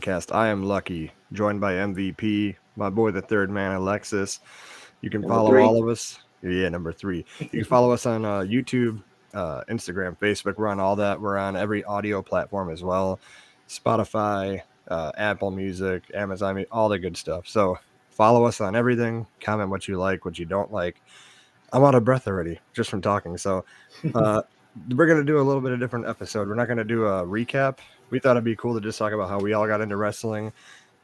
podcast. I am Lucky, joined by MVP, my boy, the third man, Alexis. You can Number follow three. all of us. Yeah, number three. You can follow us on uh, YouTube, uh, Instagram, Facebook. We're on all that. We're on every audio platform as well Spotify, uh, Apple Music, Amazon, all the good stuff. So follow us on everything. Comment what you like, what you don't like. I'm out of breath already just from talking. So uh, we're going to do a little bit of different episode. We're not going to do a recap. We thought it'd be cool to just talk about how we all got into wrestling.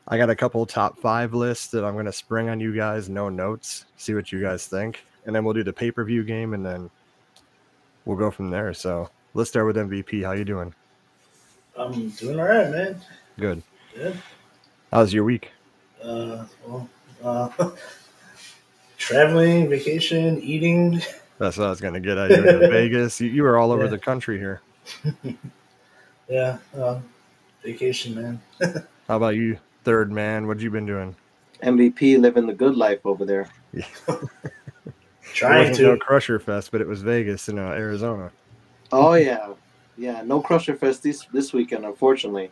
I got a couple top five lists that I'm going to spring on you guys, no notes, see what you guys think. And then we'll do the pay per view game and then we'll go from there. So let's start with MVP. How you doing? I'm doing all right, man. Good. Good. How's your week? Uh, well, uh, traveling, vacation, eating. That's what I was going to get at. You were in Vegas. You, you were all over Yeah. the country here. Yeah, um, vacation, man. How about you, third man? What you been doing? MVP living the good life over there. It Trying wasn't no. Crusher Fest, but it was Vegas in uh, Arizona. Oh yeah, yeah. No Crusher Fest this this weekend, unfortunately.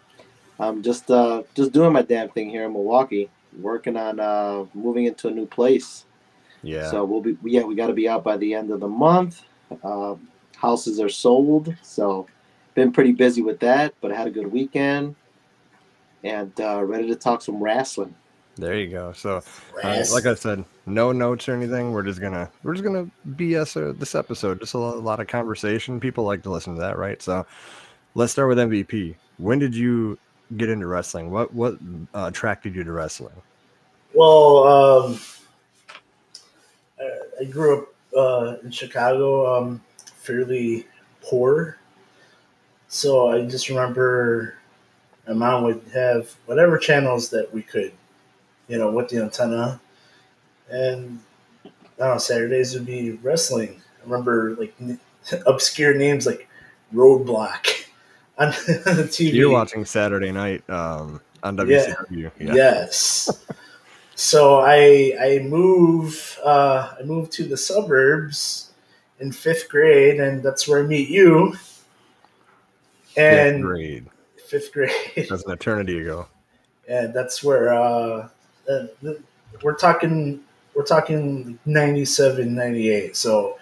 I'm just uh just doing my damn thing here in Milwaukee, working on uh moving into a new place. Yeah. So we'll be yeah we got to be out by the end of the month. Um, houses are sold, so been pretty busy with that. But I had a good weekend, and uh, ready to talk some wrestling. there you go. So, uh, like I said, no notes or anything. We're just gonna we're just gonna BS uh, this episode. Just a lot, a lot of conversation. People like to listen to that, right? So, let's start with MVP. When did you get into wrestling? What what uh, attracted you to wrestling? Well, um, I, I grew up uh, in Chicago, um, fairly poor. So I just remember my mom would have whatever channels that we could, you know, with the antenna. And I don't know, Saturdays would be wrestling. I remember like n- obscure names like Roadblock on the TV. You're watching Saturday Night um, on Yeah. WCW. Yes. so I I move uh, I moved to the suburbs in fifth grade, and that's where I meet you. Fifth And grade. fifth grade, That's an eternity ago. and that's where uh, uh, we're talking. We're talking 97, 98. So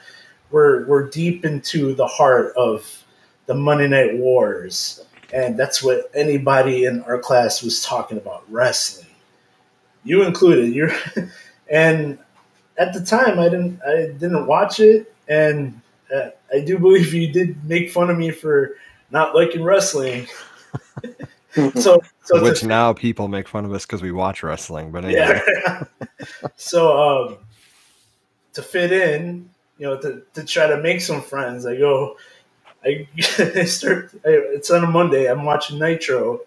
we're we're deep into the heart of the Monday Night Wars, and that's what anybody in our class was talking about wrestling. You included. You're, and at the time, I didn't I didn't watch it, and uh, I do believe you did make fun of me for not liking wrestling. so so Which to- now people make fun of us because we watch wrestling. But anyway, yeah. so um, to fit in, you know, to, to try to make some friends, I go. I, I start. I, it's on a Monday. I'm watching Nitro,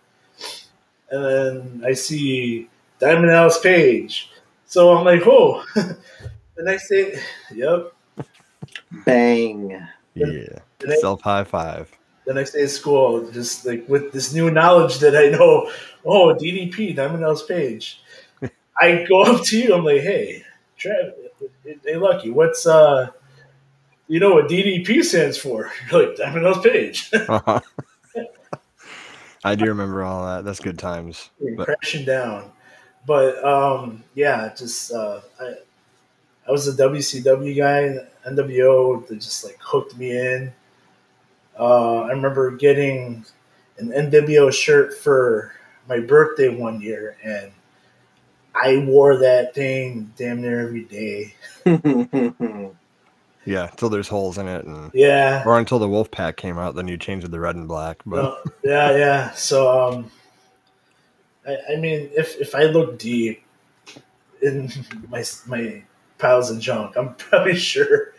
and then I see Diamond Dallas Page. So I'm like, oh. the next day, yep. Bang! yeah, self high five. The next day at school, just like with this new knowledge that I know, oh, DDP, Diamond Dallas Page. I go up to you. I'm like, hey, Trav, hey, Lucky, what's uh, you know what DDP stands for? You're like Diamond Dallas Page. I do remember all that. That's good times. But crashing down. But um, yeah, just uh, I, I was a WCW guy, NWO that just like hooked me in. Uh, I remember getting an NWO shirt for my birthday one year, and I wore that thing damn near every day. yeah, until there's holes in it, and Yeah, or until the Wolf Pack came out, then you change it to red and black. But Uh, yeah, yeah. So, um, I, I mean, if if I look deep in my my piles of junk, I'm probably sure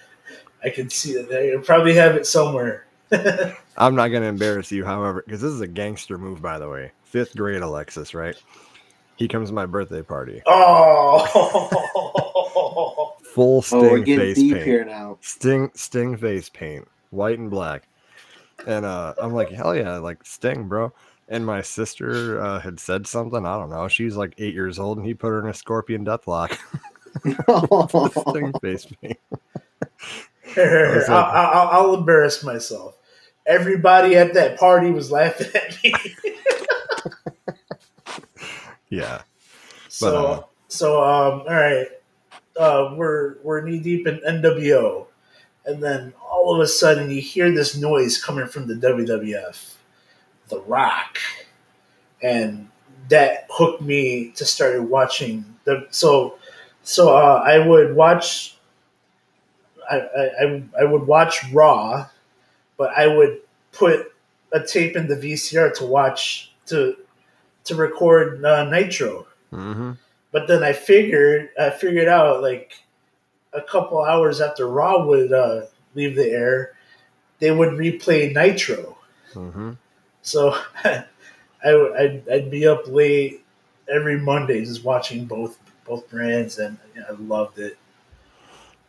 I can see it. I probably have it somewhere. I'm not gonna embarrass you, however, because this is a gangster move, by the way. Fifth grade Alexis, right? He comes to my birthday party, Oh, full oh, sting we're getting face deep paint. here now. Sting Sting face paint, white and black. And uh, I'm like, hell yeah, like Sting, bro. And my sister uh, had said something. I don't know. She's like eight years old, and he put her in a scorpion deathlock. Sting face paint. I'll, I'll, I'll embarrass myself. Everybody at that party was laughing at me. Yeah. So uh, so um all right. Uh we're we're knee deep in NWO. And then all of a sudden you hear this noise coming from the WWF. The Rock. And that hooked me to start watching the so so uh, I would watch I, I I would watch Raw, but I would put a tape in the VCR to watch to to record uh, Nitro. Mm-hmm. But then I figured I figured out like a couple hours after Raw would uh, leave the air, they would replay Nitro. Mm-hmm. So I I'd, I'd be up late every Monday just watching both both brands, and I loved it.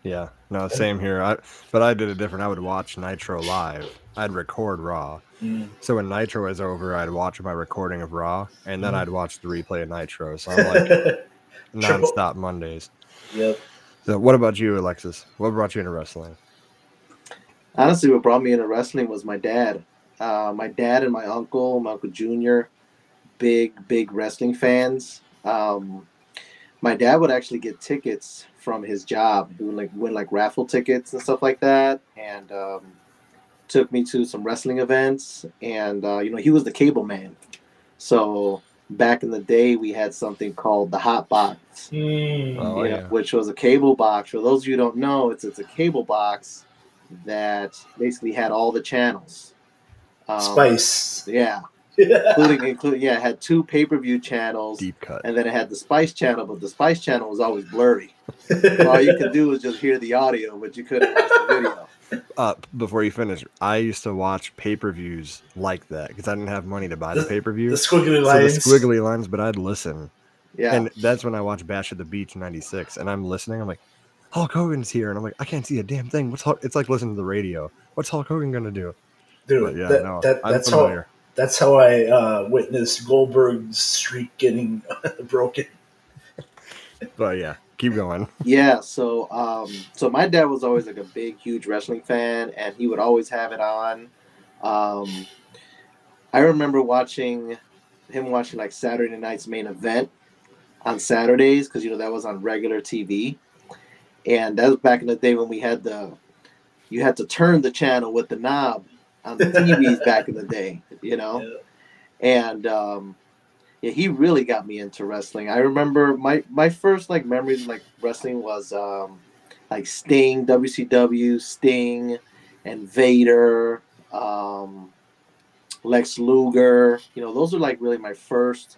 Yeah. No, same here. I but I did it different. I would watch Nitro live. I'd record Raw. Mm. So when Nitro was over, I'd watch my recording of Raw, and then Mhm. I'd watch the replay of Nitro. So I'm like nonstop Mondays. yep. So what about you, Alexis? What brought you into wrestling? Honestly, what brought me into wrestling was my dad. Uh, my dad and my uncle, my uncle Junior, big big wrestling fans. Um, my dad would actually get tickets from his job. He would like win like raffle tickets and stuff like that, and um, took me to some wrestling events. And uh, you know, he was the cable man. So back in the day, we had something called the hot box Mm. Oh, you know, yeah. which was a cable box. For those of you who don't know, it's it's a cable box that basically had all the channels. Um, Spice. yeah, including including yeah, it had two pay per view channels, Deep cut. and then it had the Spice channel, but the Spice channel was always blurry. So all you could do was just hear the audio, but you couldn't watch the video. Uh, before you finish, I used to watch pay per views like that because I didn't have money to buy the The- pay per view. the view. squiggly So the lines. squiggly lines, but I'd listen. Yeah, And that's when I watched Bash at the Beach '96, and I'm listening. I'm like, Hulk Hogan's here, and I'm like, I can't see a damn thing. What's Hulk? It's like listening to the radio. What's Hulk Hogan gonna do? Dude, But yeah, that, no, that, I'm that's how familiar. That's how I uh, witnessed Goldberg's streak getting broken. But yeah, keep going. Yeah, so um, so my dad was always like a big, huge wrestling fan, and he would always have it on. Um, I remember watching him watching like Saturday night's main event on Saturdays because you know that was on regular TV, and that was back in the day when we had the you had to turn the channel with the knob on the TVs back in the day, you know Yeah. and um, yeah, he really got me into wrestling. I remember my my first like memories like wrestling was um, like Sting, WCW, Sting, and Vader, um, Lex Luger. You know, those are like really my first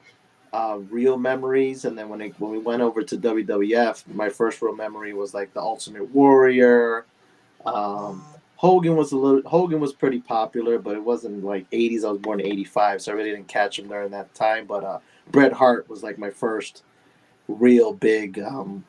uh, real memories. And then when it, when we went over to WWF, my first real memory was like the Ultimate Warrior. Um, Hogan was a little Hogan was pretty popular, but it wasn't like 80s. I was born in 85, so I really didn't catch him during that time. But uh, Bret Hart was like my first real big um,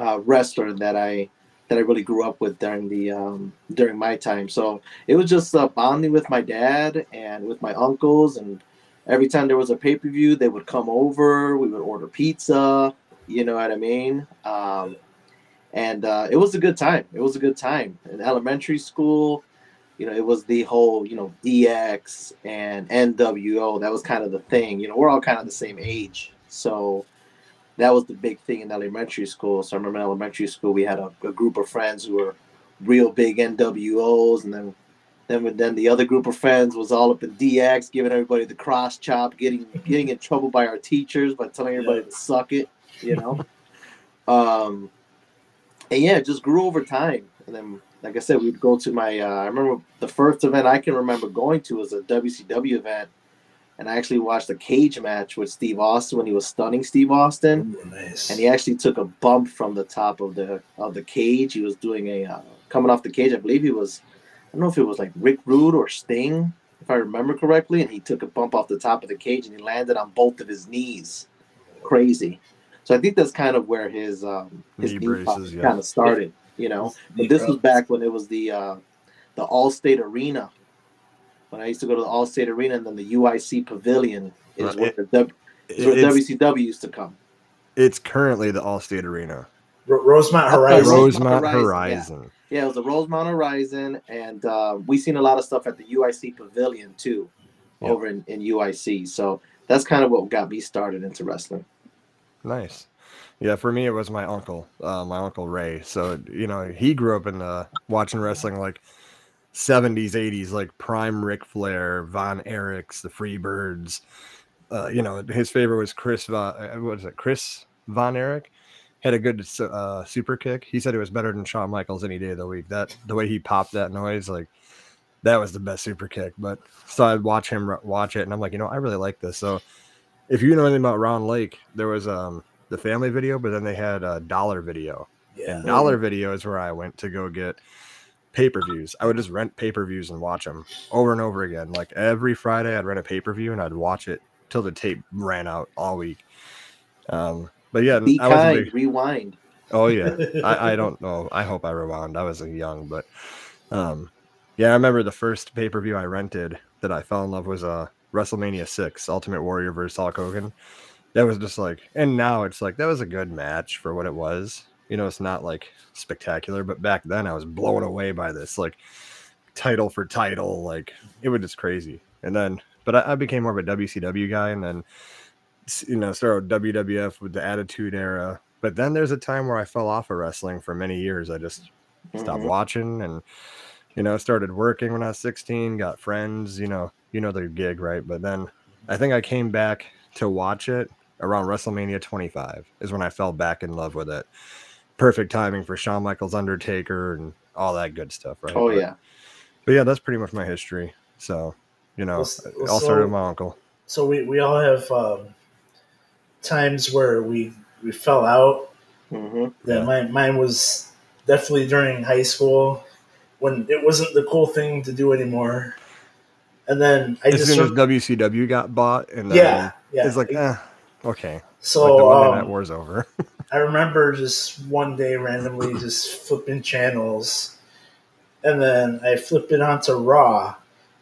uh, wrestler that I that I really grew up with during the um, during my time. So it was just uh, bonding with my dad and with my uncles, and every time there was a pay per view, they would come over. We would order pizza. You know what I mean? Um, and uh, it was a good time. It was a good time in elementary school. You know, it was the whole you know DX and NWO. That was kind of the thing. You know, we're all kind of the same age, so that was the big thing in elementary school. So I remember in elementary school we had a, a group of friends who were real big NWOs, and then then then the other group of friends was all up in DX, giving everybody the cross chop, getting getting in trouble by our teachers by telling everybody to suck it. You know. um, and yeah, it just grew over time. And then, like I said, we'd go to my. Uh, I remember the first event I can remember going to was a WCW event, and I actually watched a cage match with Steve Austin when he was stunning Steve Austin, Ooh, nice. and he actually took a bump from the top of the of the cage. He was doing a uh, coming off the cage. I believe he was. I don't know if it was like Rick Rude or Sting, if I remember correctly, and he took a bump off the top of the cage and he landed on both of his knees. Crazy. So I think that's kind of where his um, his Knee knee braces, yeah. kind of started. You know, but this was back when it was the uh, the Allstate Arena. When I used to go to the Allstate Arena, and then the UIC Pavilion is Right. where, the, is where WCW used to come. it's currently the Allstate Arena. Ro- Rosemont Horizon. Rosemont Rosemont Horizon, Horizon. Yeah, it was the Rosemont Horizon, and uh, we seen a lot of stuff at the UIC Pavilion too, Yep. over in, in UIC. So that's kind of what got me started into wrestling. Nice. Yeah, for me it was my uncle, uh, my uncle Ray. So you know he grew up in uh, watching wrestling like 70s, 80s, like prime Ric Flair, Von Erichs, the Freebirds. Uh, you know his favorite was Chris. Von, uh, what is it? Chris Von Erich had a good uh, super kick. He said it was better than Shawn Michaels any day of the week. That the way he popped that noise, like that was the best super kick. But so I'd watch him watch it, and I'm like, you know, I really like this. So if you know anything about Round Lake, there was um the family video, but then they had a dollar video. Yeah. And dollar video is where I went to go get pay per views. I would just rent pay per views and watch them over and over again. Like every Friday, I'd rent a pay per view and I'd watch it till the tape ran out all week. Um, but yeah, Be I was a kind, big- rewind. Oh yeah, I, I don't know. I hope I rewound. I was young, but um, yeah, I remember the first pay per view I rented that I fell in love was uh WrestleMania six, Ultimate Warrior versus Hulk Hogan. That was just like, and now it's like that was a good match for what it was. You know, it's not like spectacular, but back then I was blown away by this like title for title, like it was just crazy. And then, but I, I became more of a WCW guy, and then you know started WWF with the Attitude Era. But then there's a time where I fell off of wrestling for many years. I just stopped Mhm. watching and you know started working when i was 16 got friends you know you know the gig right? But then i think i came back to watch it around wrestlemania 25 is when i fell back in love with it. Perfect timing for Shawn michaels undertaker and all that good stuff right? Oh But- yeah. but yeah that's pretty much my history. So you know Well, s- it well, all started so- with my uncle. So we, we all have um, times where we we fell out. hmm Yeah, Yeah. mine mine was definitely during high school when it wasn't the cool thing to do anymore. And then I as just soon as wcw got bought and then yeah. yeah it's like eh, okay. Like the so Monday Night um, war's over. I remember just one day randomly just flipping channels, and then I flip it onto Raw,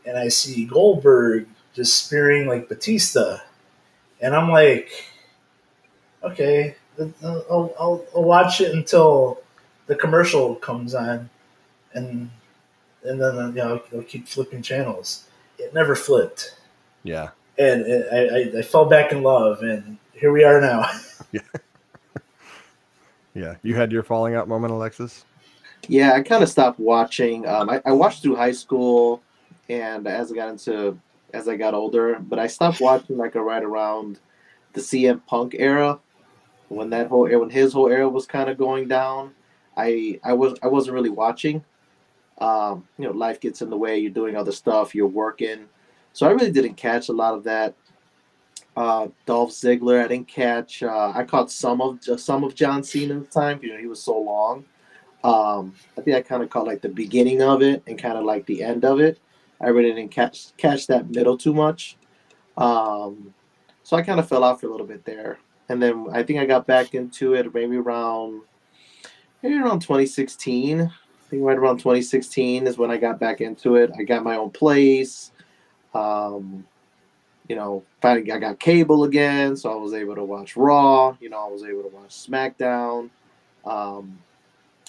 and I see Goldberg just spearing like Batista, and I'm like, okay, I'll, I'll, I'll watch it until the commercial comes on, and and then you know I'll keep flipping channels. It never flipped, yeah and it, I, I I fell back in love, and here we are now. yeah yeah. you had your falling out moment alexis Yeah, I kind of stopped watching. Um, I, I watched through high school, and as I got into as I got older, but I stopped watching like right around the CM Punk era, when that whole when his whole era was kind of going down. I I was I wasn't really watching. Um, you know, life gets in the way. You're doing other stuff. You're working, so I really didn't catch a lot of that. Uh, Dolph Ziggler, I didn't catch. Uh, I caught some of some of John Cena's time. You know, he was so long. Um, I think I kind of caught like the beginning of it and kind of like the end of it. I really didn't catch catch that middle too much. Um, so I kind of fell off for a little bit there, and then I think I got back into it maybe around maybe around 2016. I think right around 2016 is when I got back into it. I got my own place. Um, you know, finally I got cable again, so I was able to watch Raw. You know, I was able to watch SmackDown. Um,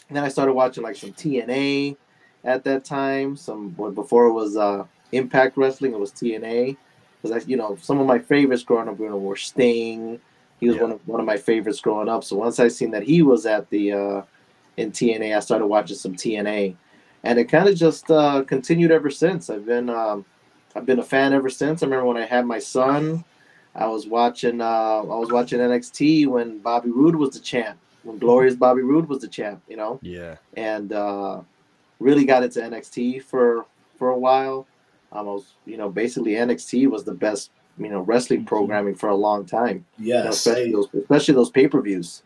and then I started watching like some TNA at that time. Some before it was uh, Impact Wrestling, it was TNA. Because I, you know, some of my favorites growing up you know, were Sting. He was Yeah. one of one of my favorites growing up. So once I seen that he was at the uh, in TNA, I started watching some TNA, and it kind of just uh, continued ever since. I've been um, I've been a fan ever since. I remember when I had my son, I was watching uh, I was watching NXT when Bobby Roode was the champ, when Glorious Bobby Roode was the champ, you know, yeah and uh, really got into NXT for for a while. Um, I was you know basically NXT was the best you know wrestling Mhm. programming for a long time, you know, Yes, especially those especially those pay per views.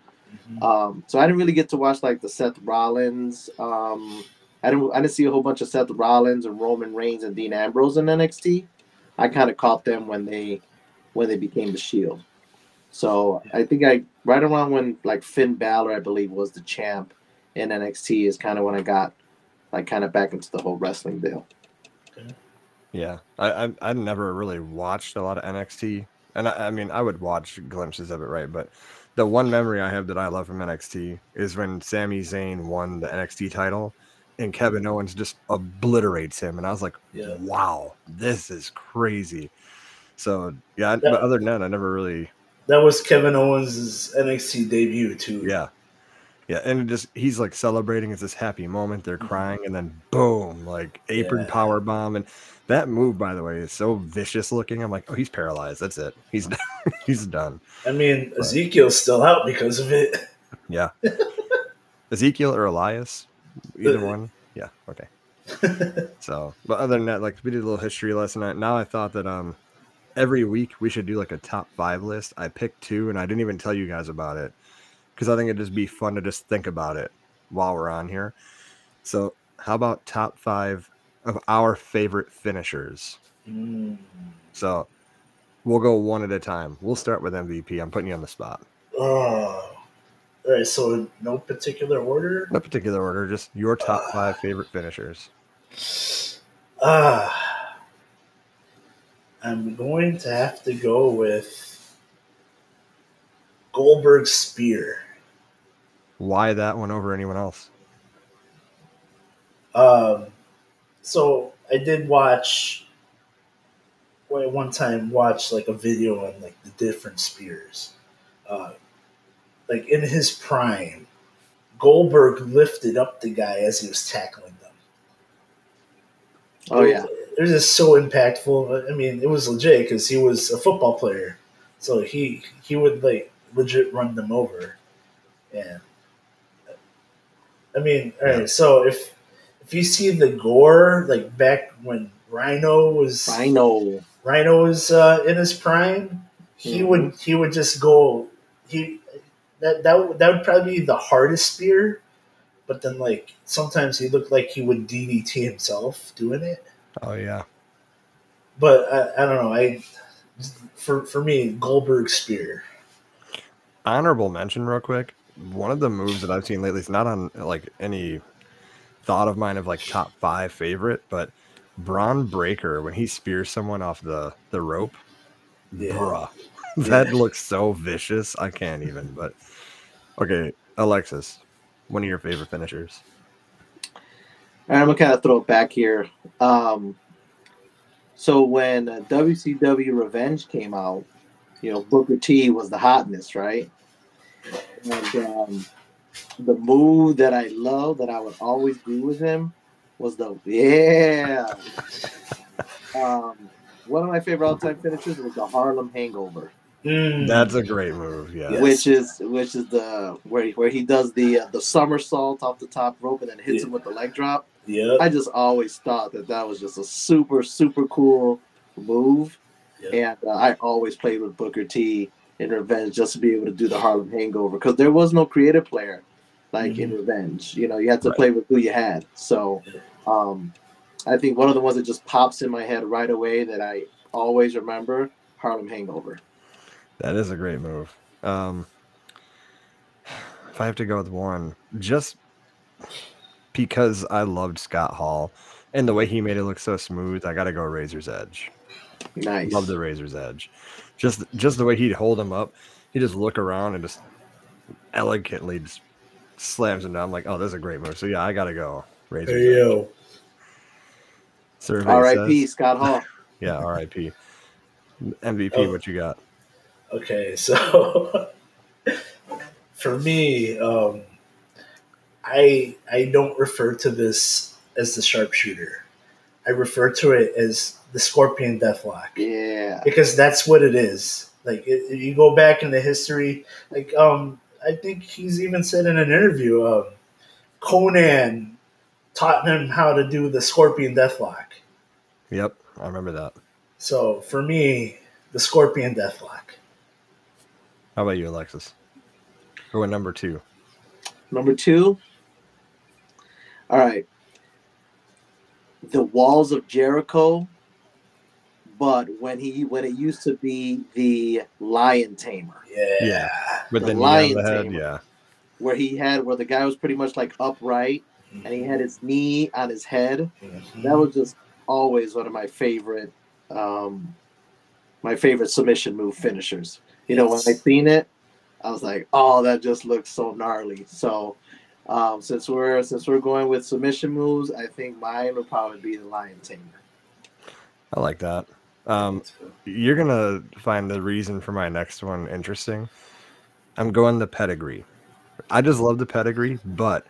Mhm. Um, so I didn't really get to watch like the Seth Rollins. Um, I didn't. I didn't see a whole bunch of Seth Rollins and Roman Reigns and Dean Ambrose in NXT. I kind of caught them when they when they became the Shield. So I think I right around when like Finn Balor, I believe, was the champ in NXT is kind of when I got like kind of back into the whole wrestling deal. Yeah, I, I I never really watched a lot of NXT, and I, I mean I would watch glimpses of it, right? But the one memory I have that I love from NXT is when Sami Zayn won the NXT title, and Kevin mm-hmm. Owens just obliterates him, and I was like, Yeah. wow, this is crazy. So yeah, Yeah. but other than that, I never really That was Kevin Owens' NXT debut too. yeah. Yeah, and it just he's like celebrating it's this happy moment. They're mm-hmm. crying, and then boom, like apron Yeah. power bomb, and that move, by the way, is so vicious looking. I'm like, oh, he's paralyzed. That's it. He's done. he's done. I mean, Ezekiel's still out because of it. Yeah. Ezekiel or Elias, either one. Yeah. Okay. So, but other than that, like we did a little history lesson. Now I thought that um every week we should do like a top five list. I picked two, and I didn't even tell you guys about it because I think it'd just be fun to just think about it while we're on here. So, how about top five of our favorite finishers? Mm. So, we'll go one at a time. We'll start with MVP. I'm putting you on the spot. Oh. All right, so no particular order. No particular order, just your top five favorite finishers. Ah, I'm going to have to go with Goldberg Spear. Why that one over anyone else? Um, so I did watch. well, at one time watch like a video on like the different spears. Uh, like in his prime, Goldberg lifted up the guy as he was tackling them. Oh yeah. it was just so impactful. I mean, it was legit because he was a football player, so he he would like legit run them over. And I mean, all right. So if if you see the gore, like back when Rhino was Rhino. Rhino was uh, in his prime, he Mhm. would he would just go he that that would- that would probably be the hardest spear. But then, like sometimes he looked like he would DDT himself doing it Oh yeah. but I, I don't know. I for for me, Goldberg spear. Honorable mention, real quick. One of the moves that I've seen lately is not on like any thought of mine of like top five favorite, but Bron Breakker when he spears someone off the the rope, Yeah. bruh, that looks so vicious. I can't even. But okay, Alexis, one of your favorite finishers. All right, I'm gonna kind of throw it back here. Um, so when uh, WCW Revenge came out, you know Booker T was the hotness, right? And um, the move that I love that I would always do with him was the yeah. um, one of my favorite all-time finishes was the Harlem Hangover, Mm. That's a great move. Yeah. Yeah. which is which is the where he, where he does the uh, the somersault off the top rope and then hits Yeah. him with the leg drop. Yeah, I just always thought that that was just a super, super cool move. Yep. And uh, I always played with Booker T in Revenge just to be able to do the Harlem Hangover because there was no creative player like in Revenge. You know, you had to Right. play with who you had. So um, I think one of the ones that just pops in my head right away that I always remember Harlem Hangover. That is a great move. Um, if I have to go with one, just because I loved Scott Hall and the way he made it look so smooth, I got to go Razor's Edge. Nice. Love the Razor's Edge. Just just the way he'd hold him up, he just look around and just elegantly just slams him down. I'm like, oh, that's a great move. So yeah, I got to go Razor's Hey Edge. yo. Survey R.I.P. says- Scott Hall. Yeah, R.I.P. MVP, Oh. what you got? Okay, so for me, um, I I don't refer to this as the sharpshooter. I refer to it as the scorpion deathlock. Yeah. because that's what it is. Like it, you go back in the history, like um, I think he's even said in an interview, um, Konnan taught him how to do the scorpion deathlock. Yep, I remember that. So for me, the scorpion deathlock. How about you, Alexis? Go with number two. Number two. All right. The walls of Jericho, but when he when it used to be the lion tamer, Yeah, Yeah. With The the, lion the head, tamer. yeah. where he had where the guy was pretty much like upright and he had his knee on his head. Mhm. That was just always one of my favorite um my favorite submission move finishers. You know, when I seen it, I was like, oh, that just looks so gnarly. So um, since we're since we're going with submission moves, I think mine would probably be the lion tamer. I like that. Um, you're gonna find the reason for my next one interesting. I'm going the pedigree. I just love the pedigree, but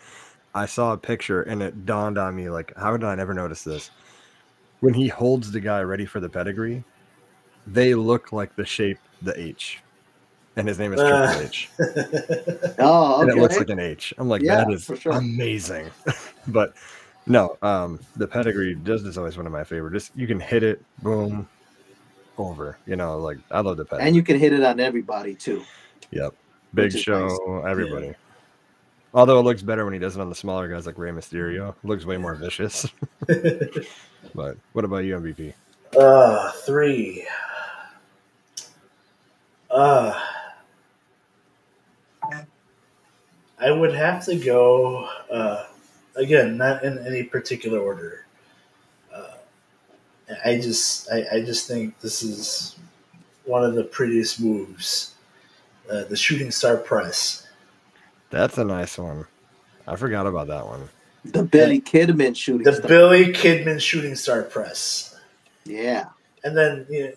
I saw a picture and it dawned on me like, how did I never notice this? When he holds the guy ready for the pedigree, they look like the shape the H, and his name is Triple Uh. H, Oh, and it looks like an H. I'm like, Yeah, that is sure. amazing. but no, um, the pedigree just is always one of my favorite. Just you can hit it, boom, over. You know, like I love the pedigree. and you can hit it on everybody too. Yep. Big Show, nice. everybody. Although it looks better when he does it on the smaller guys like Rey Mysterio. It looks way more vicious. but what about you, MVP? uh, three. Uh, I would have to go, uh, again, not in any particular order. Uh, I just, I, I just think this is one of the prettiest moves. Uh, the shooting star press. That's a nice one. I forgot about that one. The Billy Kidman shooting The star. Billy Kidman shooting star press. yeah. and then you know,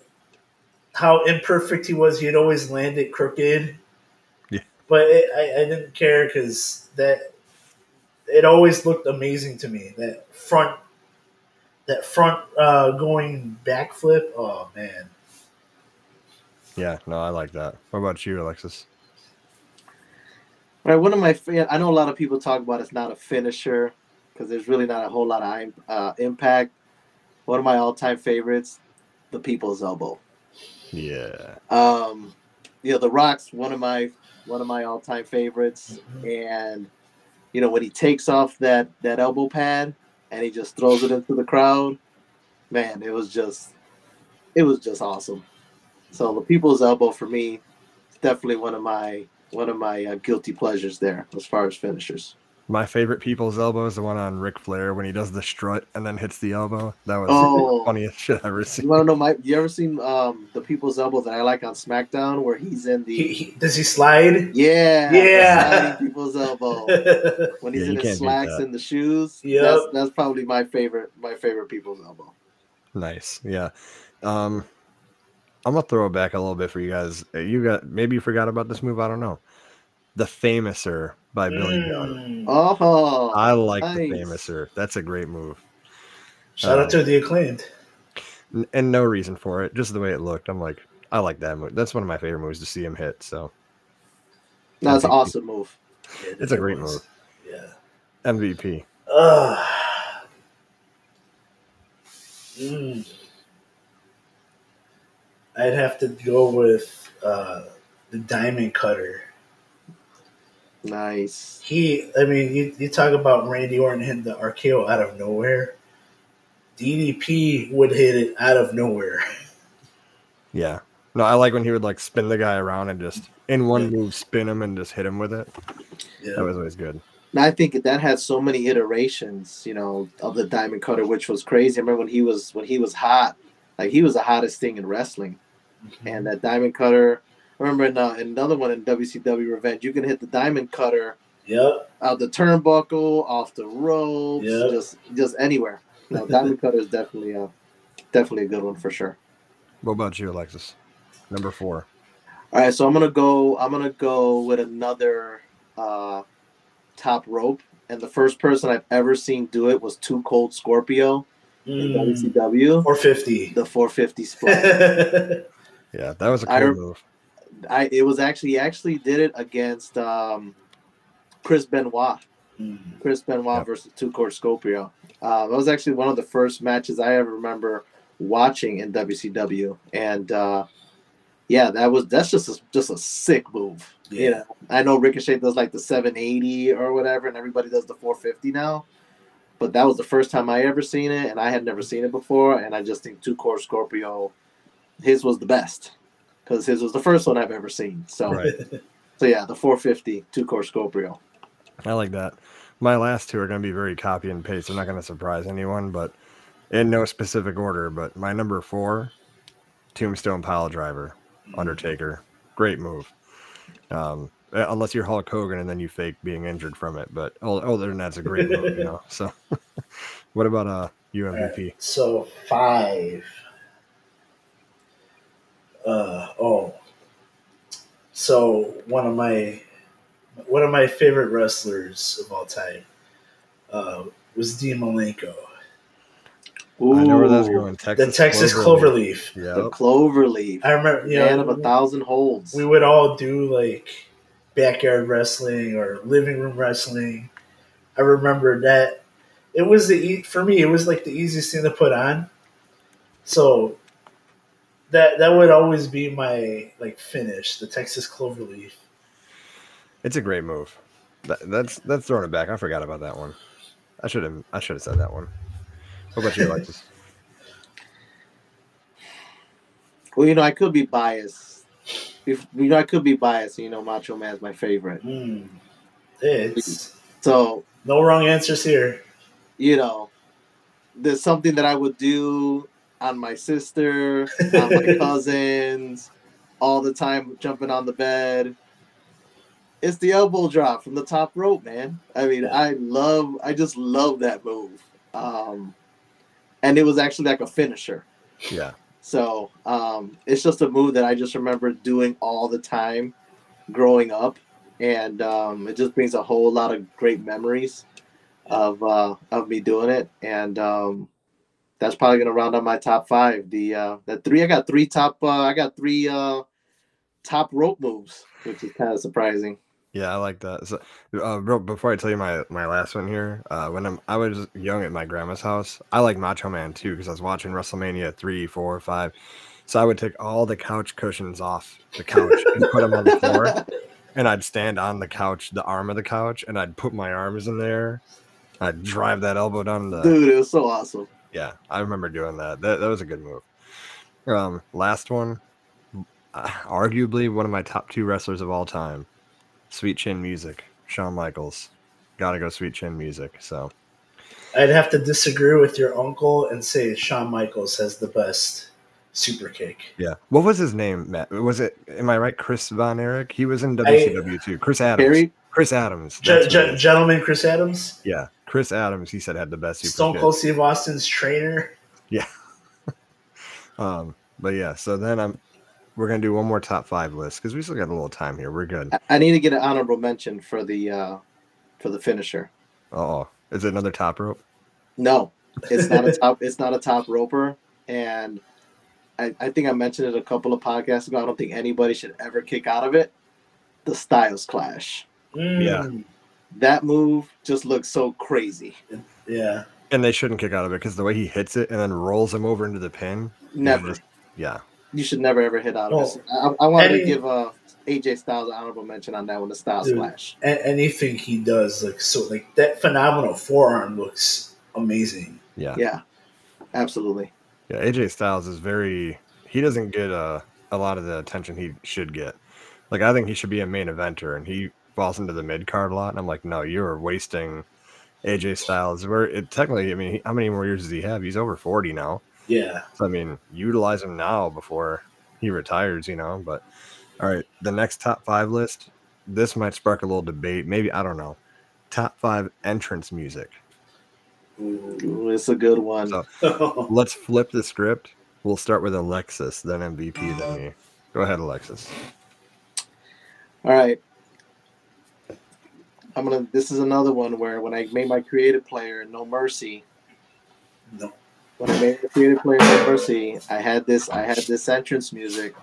how imperfect he was. He'd always land it crooked. Yeah. But it, I, I didn't care because that it always looked amazing to me. That front, that front uh, going backflip. Oh man, Yeah, no, I like that. What about you, Alexis? Right, one of my fa- I know a lot of people talk about it's not a finisher because there's really not a whole lot of uh, impact. One of my all-time favorites, the People's Elbow. Yeah. Um, you know, The Rock's one of my one of my all-time favorites, and you know when he takes off that that elbow pad and he just throws it into the crowd, man, it was just it was just awesome. So the People's Elbow for me, definitely one of my one of my uh, guilty pleasures there as far as finishers. My favorite people's elbow is the one on Ric Flair when he does the strut and then hits the elbow. That was Oh. the funniest shit I've ever seen. You want to know my? You ever seen um the People's Elbow that I like on SmackDown where he's in the he, he, does he slide? yeah Yeah. People's Elbow. when he's Yeah, in you his slacks and the shoes. Yeah, That's, that's probably my favorite. My favorite people's elbow. Nice. Yeah. Um I'm gonna throw it back a little bit for you guys. Uh, You got maybe you forgot about this move. I don't know. The Famouser by Billy Gunn. Mm. Oh, I like the nice. Famouser. That's a great move. Shout out to the acclaimed. And no reason for it, just the way it looked. I'm like, I like that move. That's one of my favorite moves to see him hit. So that's an awesome move. Yeah, It's a great was. move. Yeah. MVP. Uh, mm. I'd have to go with uh, the diamond cutter. Nice. He, I mean, you, you talk about Randy Orton hitting the RKO out of nowhere. DDP would hit it out of nowhere. Yeah. No, I like when he would like spin the guy around and just in one Yeah. move spin him and just hit him with it. Yeah. That was always good. And I think that had so many iterations, you know, of the diamond cutter, which was crazy. I remember when he was when he was hot, like he was the hottest thing in wrestling. Mm-hmm. And that diamond cutter. I remember in, uh, another one in WCW Revenge, you can hit the diamond cutter Yep. out the turnbuckle, off the ropes, Yep. just just anywhere. No, diamond cutter is definitely a definitely a good one for sure. What about you, Alexis? Number four. All right, so I'm gonna go. I'm gonna go with another uh, top rope, and the first person I've ever seen do it was Too Cold Scorpio in Mm, WCW, 450. the 450 split. Yeah, that was a cool rem- move. I it was actually he actually did it against um, Chris Benoit. Mm. Chris Benoit Yep. versus Too Cold Scorpio. Uh, that was actually one of the first matches I ever remember watching in WCW, and uh, yeah, that was that's just a, just a sick move. You Yeah. know, I know Ricochet does like the 780 or whatever, and everybody does the 450 now. But that was the first time I ever seen it, and I had never seen it before. And I just think Too Cold Scorpio, his was the best because his was the first one I've ever seen. So, Right. so yeah, the 450 Too Cold Scorpio. I like that. My last two are going to be very copy and paste. I'm not going to surprise anyone, but in no specific order. But my number four, Tombstone Pile Driver, Undertaker. Great move. Um, uh, unless you're Hulk Hogan and then you fake being injured from it. But oh, other than that, it's a great move, you know. So, what about uh UMVP? So five. Uh, oh, so one of my one of my favorite wrestlers of all time uh, was Dean Malenko, I know where that's going. Texas, the Texas Cloverleaf. Cloverleaf. The Cloverleaf. I remember, you Man of a thousand holds. we would all do like backyard wrestling or living room wrestling. I remember that it was the e- for me it was like the easiest thing to put on. So that that would always be my like finish, the Texas Cloverleaf. It's a great move. That, that's that's throwing it back. I forgot about that one. I should have I should have said that one. What about you, Alexis? Well, you know, I could be biased. If you know, I could be biased. You know, Macho Man's my favorite. Mm. It's So no wrong answers here. you know, there's something that I would do on my sister, on my cousins, all the time jumping on the bed. It's the elbow drop from the top rope, man. I mean, I love, I just love that move. Um, and it was actually like a finisher. Yeah. So um, it's just a move that I just remember doing all the time growing up, and um, it just brings a whole lot of great memories of uh, of me doing it. And um, that's probably gonna round out my top five. The uh, the three I got three top uh, I got three uh, top rope moves, which is kind of surprising. Yeah, I like that. So, uh, bro, before I tell you my, my last one here, uh, when I'm, I was young at my grandma's house, I like Macho Man too because I was watching WrestleMania three, four, five. So I would take all the couch cushions off the couch and put them on the floor, and I'd stand on the couch, the arm of the couch, and I'd put my arms in there. I'd drive that elbow down the. Dude, it was so awesome. Yeah, I remember doing that. That that was a good move. Um, last one, uh, arguably one of my top two wrestlers of all time, Sweet Chin Music, Shawn Michaels. Got to go Sweet Chin Music. So I'd have to disagree with your uncle and say Shawn Michaels has the best super kick. yeah, what was his name? Matt? Was it? Am I right? Chris Von Erich. He was in WCW too. Chris Adams. Harry, Chris Adams. Ge- that's ge- what it is. gentleman Chris Adams, yeah, Chris Adams. He said had the best super Stone kick. Cold Steve Austin's trainer. Yeah. um, but yeah, so then I'm. We're gonna do one more top five list because we still got a little time here. We're good. I, I need to get an honorable mention for the uh, for the finisher. Oh, is it another top rope? No, it's not a top. It's not a top roper, and I, I think I mentioned it a couple of podcasts ago. I don't think anybody should ever kick out of it. The Styles Clash. Mm, That move just looks so crazy. yeah. And they shouldn't kick out of it because the way he hits it and then rolls him over into the pin. Never. just- yeah. You should never ever hit out of Oh. it. I, I wanted to give uh, AJ Styles an honorable mention on that one. The Styles Dude. Clash. A- anything he does, like so, like that phenomenal forearm looks amazing. Yeah. Yeah, absolutely. Yeah. AJ Styles is very, he doesn't get a, a lot of the attention he should get. Like, I think he should be a main eventer and he falls into the mid card a lot. And I'm like, no, you're wasting AJ Styles. Where it technically, I mean, how many more years does he have? He's over 40 now. Yeah. So, I mean, utilize him now before he retires, you know. But all right, the next top five list, this might spark a little debate. Maybe, I don't know. Top five entrance music. Ooh, it's a good one. So- Let's flip the script. We'll start with Alexis, then MVP, then me. Go ahead, Alexis. All right. I'm gonna. This is another one where when I made my creative player, No Mercy. no. When I made the creative player, No Mercy, I had this. I had this entrance music,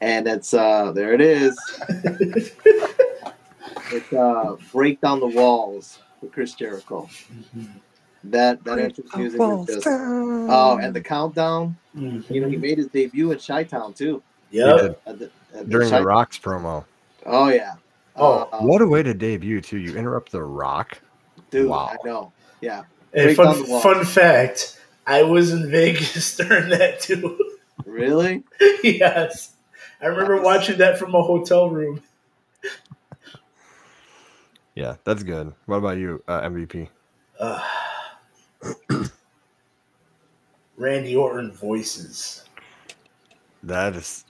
and it's uh there it is. It's uh break down the walls with Chris Jericho. Mhm. That that entrance music is just oh, and the countdown. You know, he made his debut in Chi Town too. Yep. At the, at during Chi- the Rocks promo. Oh yeah. Oh, Uh, What a way to debut, too. You interrupt the Rock. dude, wow. I know. Yeah. Hey, fun, down the walls. fun fact: I was in Vegas during that too. Really? yes, I remember Nice. watching that from a hotel room. Yeah, that's good. What about you, uh, MVP? Uh, Randy Orton voices. That is.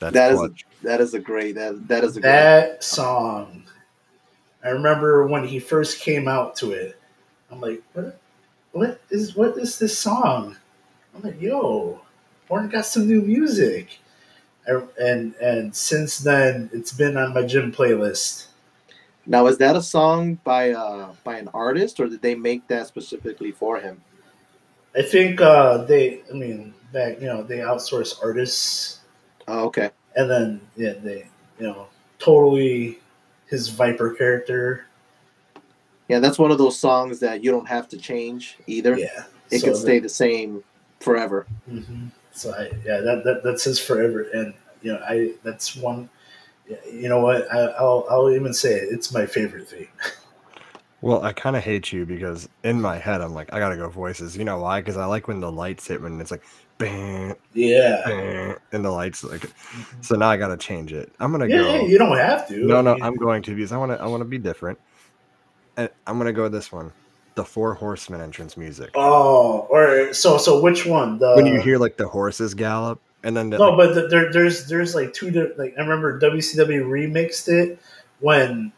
That's That is- clutch. That is a great. That that is a great. That song. I remember when he first came out to it. I'm like, what? What is what is this song? I'm like, yo, Horn got some new music. I- And and since then, it's been on my gym playlist. Now, is that a song by uh by an artist, or did they make that specifically for him? I think uh, they, I mean, back you know, they outsource artists, Oh, okay. and then yeah, they, you know, totally his Viper character. Yeah, that's one of those songs that you don't have to change either. Yeah, it So can stay the same forever. hmm So I, yeah, that, that that's his forever, and you know, I that's one. You know what? I, I'll I'll even say it. It's my favorite theme. Well, I kind of hate you because in my head I'm like, I gotta go voices. You know why? Because I like when the lights hit when it's like, bang, Yeah. bang, and the lights like. So now I gotta change it. I'm gonna Yeah, go. yeah, you don't have to. No, no, I'm going to because I want to. I want to be different. And I'm gonna go with this one, the Four Horsemen entrance music. Oh, or so so. Which one? The when you hear like the horses gallop, and then the, no, but the, there, there's there's like two di- like I remember WCW remixed it when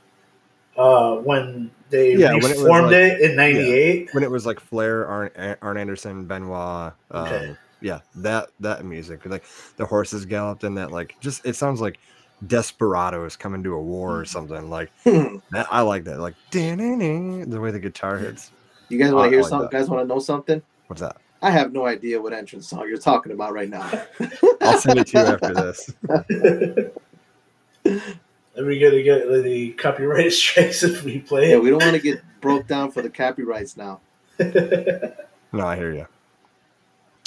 uh when they Yeah, when it was, like- it in '98. when it was like Flair, Arn, Arn Anderson, Benoit. Um, Okay. Yeah, that that music, like the horses galloped, and that like just it sounds like desperados coming to a war or mm-hmm. something. Like that, I like that. Like the way the guitar hits. You guys want to hear like something? that. Guys want to know something? What's that? I have no idea what entrance song you're talking about right now. I'll send it to you after this. Are we gonna get the copyright strikes if we play yeah, it? we don't want to get broke down for the copyrights now. No, I hear you.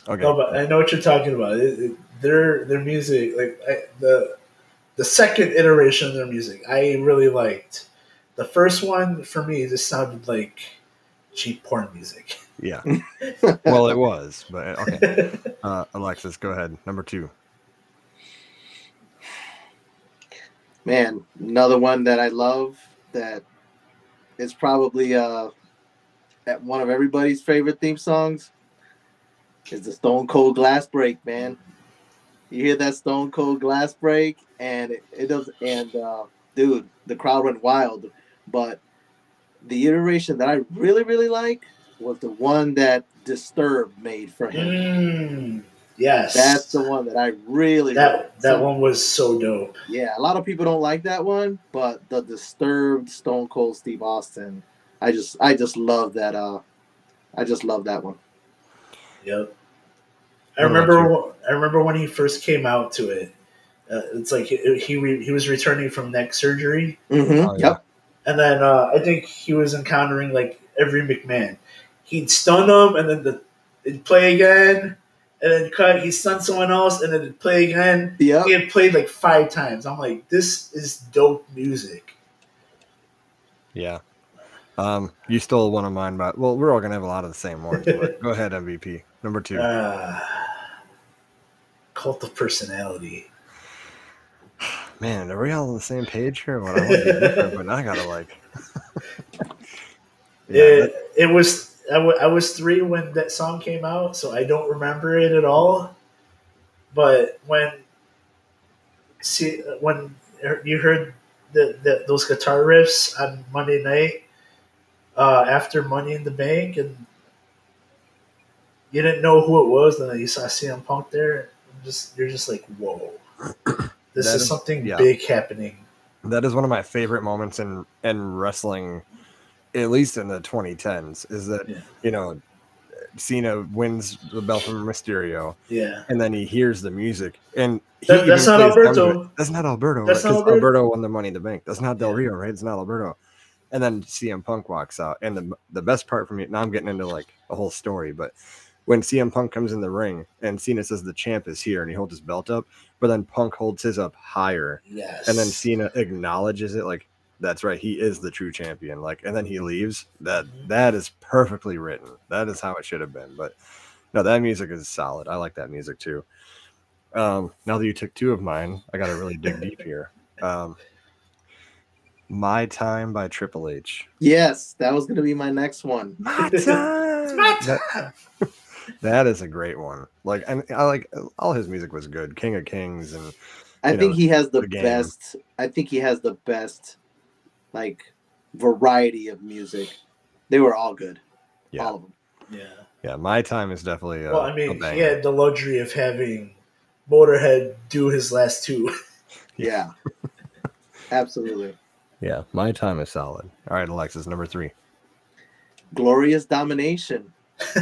Okay. No, but I know what you're talking about. It, it, their their music, like I, the the second iteration of their music, I really liked. The first one for me just sounded like cheap porn music. Yeah. well, it was, but okay. Uh, Alexis, go ahead. Number two. Man, another one that I love that is probably uh at one of everybody's favorite theme songs is the Stone Cold Glass Break, man. You hear that Stone Cold Glass Break and it, it does and uh dude, the crowd went wild. But the iteration that I really, really like was the one that Disturbed made for him. Mm, yes, That's the one that I really that like. that Some- one was so dope. yeah, a lot of people don't like that one, but the disturbed Stone Cold Steve Austin, I just I just love that uh I just love that one. Yep. I remember. I remember when he first came out to it. Uh, it's like he he, re, he was returning from neck surgery, Mm-hmm. Oh, yeah. Yep. and then uh, I think he was encountering like every McMahon. He'd stun him, and then the, it'd play again, and then cut. He stunned someone else, and then it'd play again. Yeah. He had played like five times. I'm like, this is dope music. Yeah. Um, you stole one of mine, but well, we're all gonna have a lot of the same ones. Go ahead, MVP. Number two. Uh, cult of personality. Man, are we all on the same page here? What I want to be different, but I gotta like. yeah, it, it was I I was three when that song came out, so I don't remember it at all. But when see when you heard the, the those guitar riffs on Monday night uh, after Money in the Bank, and you didn't know who it was, and then you saw CM Punk there, just you're just like, whoa, this is is- something yeah. big happening. that is one of my favorite moments in in wrestling, at least in the 2010s. Is that Yeah. you know, Cena wins the belt from Mysterio, Yeah, and then he hears the music, and That- that's not Alberto. That's not Alberto. That's right? not Alberto. Alberto won the Money in the Bank. That's not Del Rio, right? It's not Alberto. And then CM Punk walks out, and the the best part for me. Now I'm getting into like a whole story, but when CM Punk comes in the ring and Cena says the champ is here, and he holds his belt up, but then Punk holds his up higher, yes, and then Cena acknowledges it like that's right, he is the true champion. Like, and then he leaves. That Mhm. that is perfectly written. That is how it should have been. But no, that music is solid. I like that music too. Um, now that you took two of mine, I got to really dig deep here. Um, My Time by Triple H. Yes, that was gonna be my next one. My It's time. my That- time. that is a great one. Like, and I like all his music was good. King of Kings and I think know, he has the the best. I think he has the best, like, variety of music. They were all good. Yeah. All of them. Yeah. Yeah, my time is definitely. A, well, I a mean, he had the luxury of having Motorhead do his last two. Yeah. Absolutely. Yeah, my time is solid. All right, Alexis, number three. Glorious domination.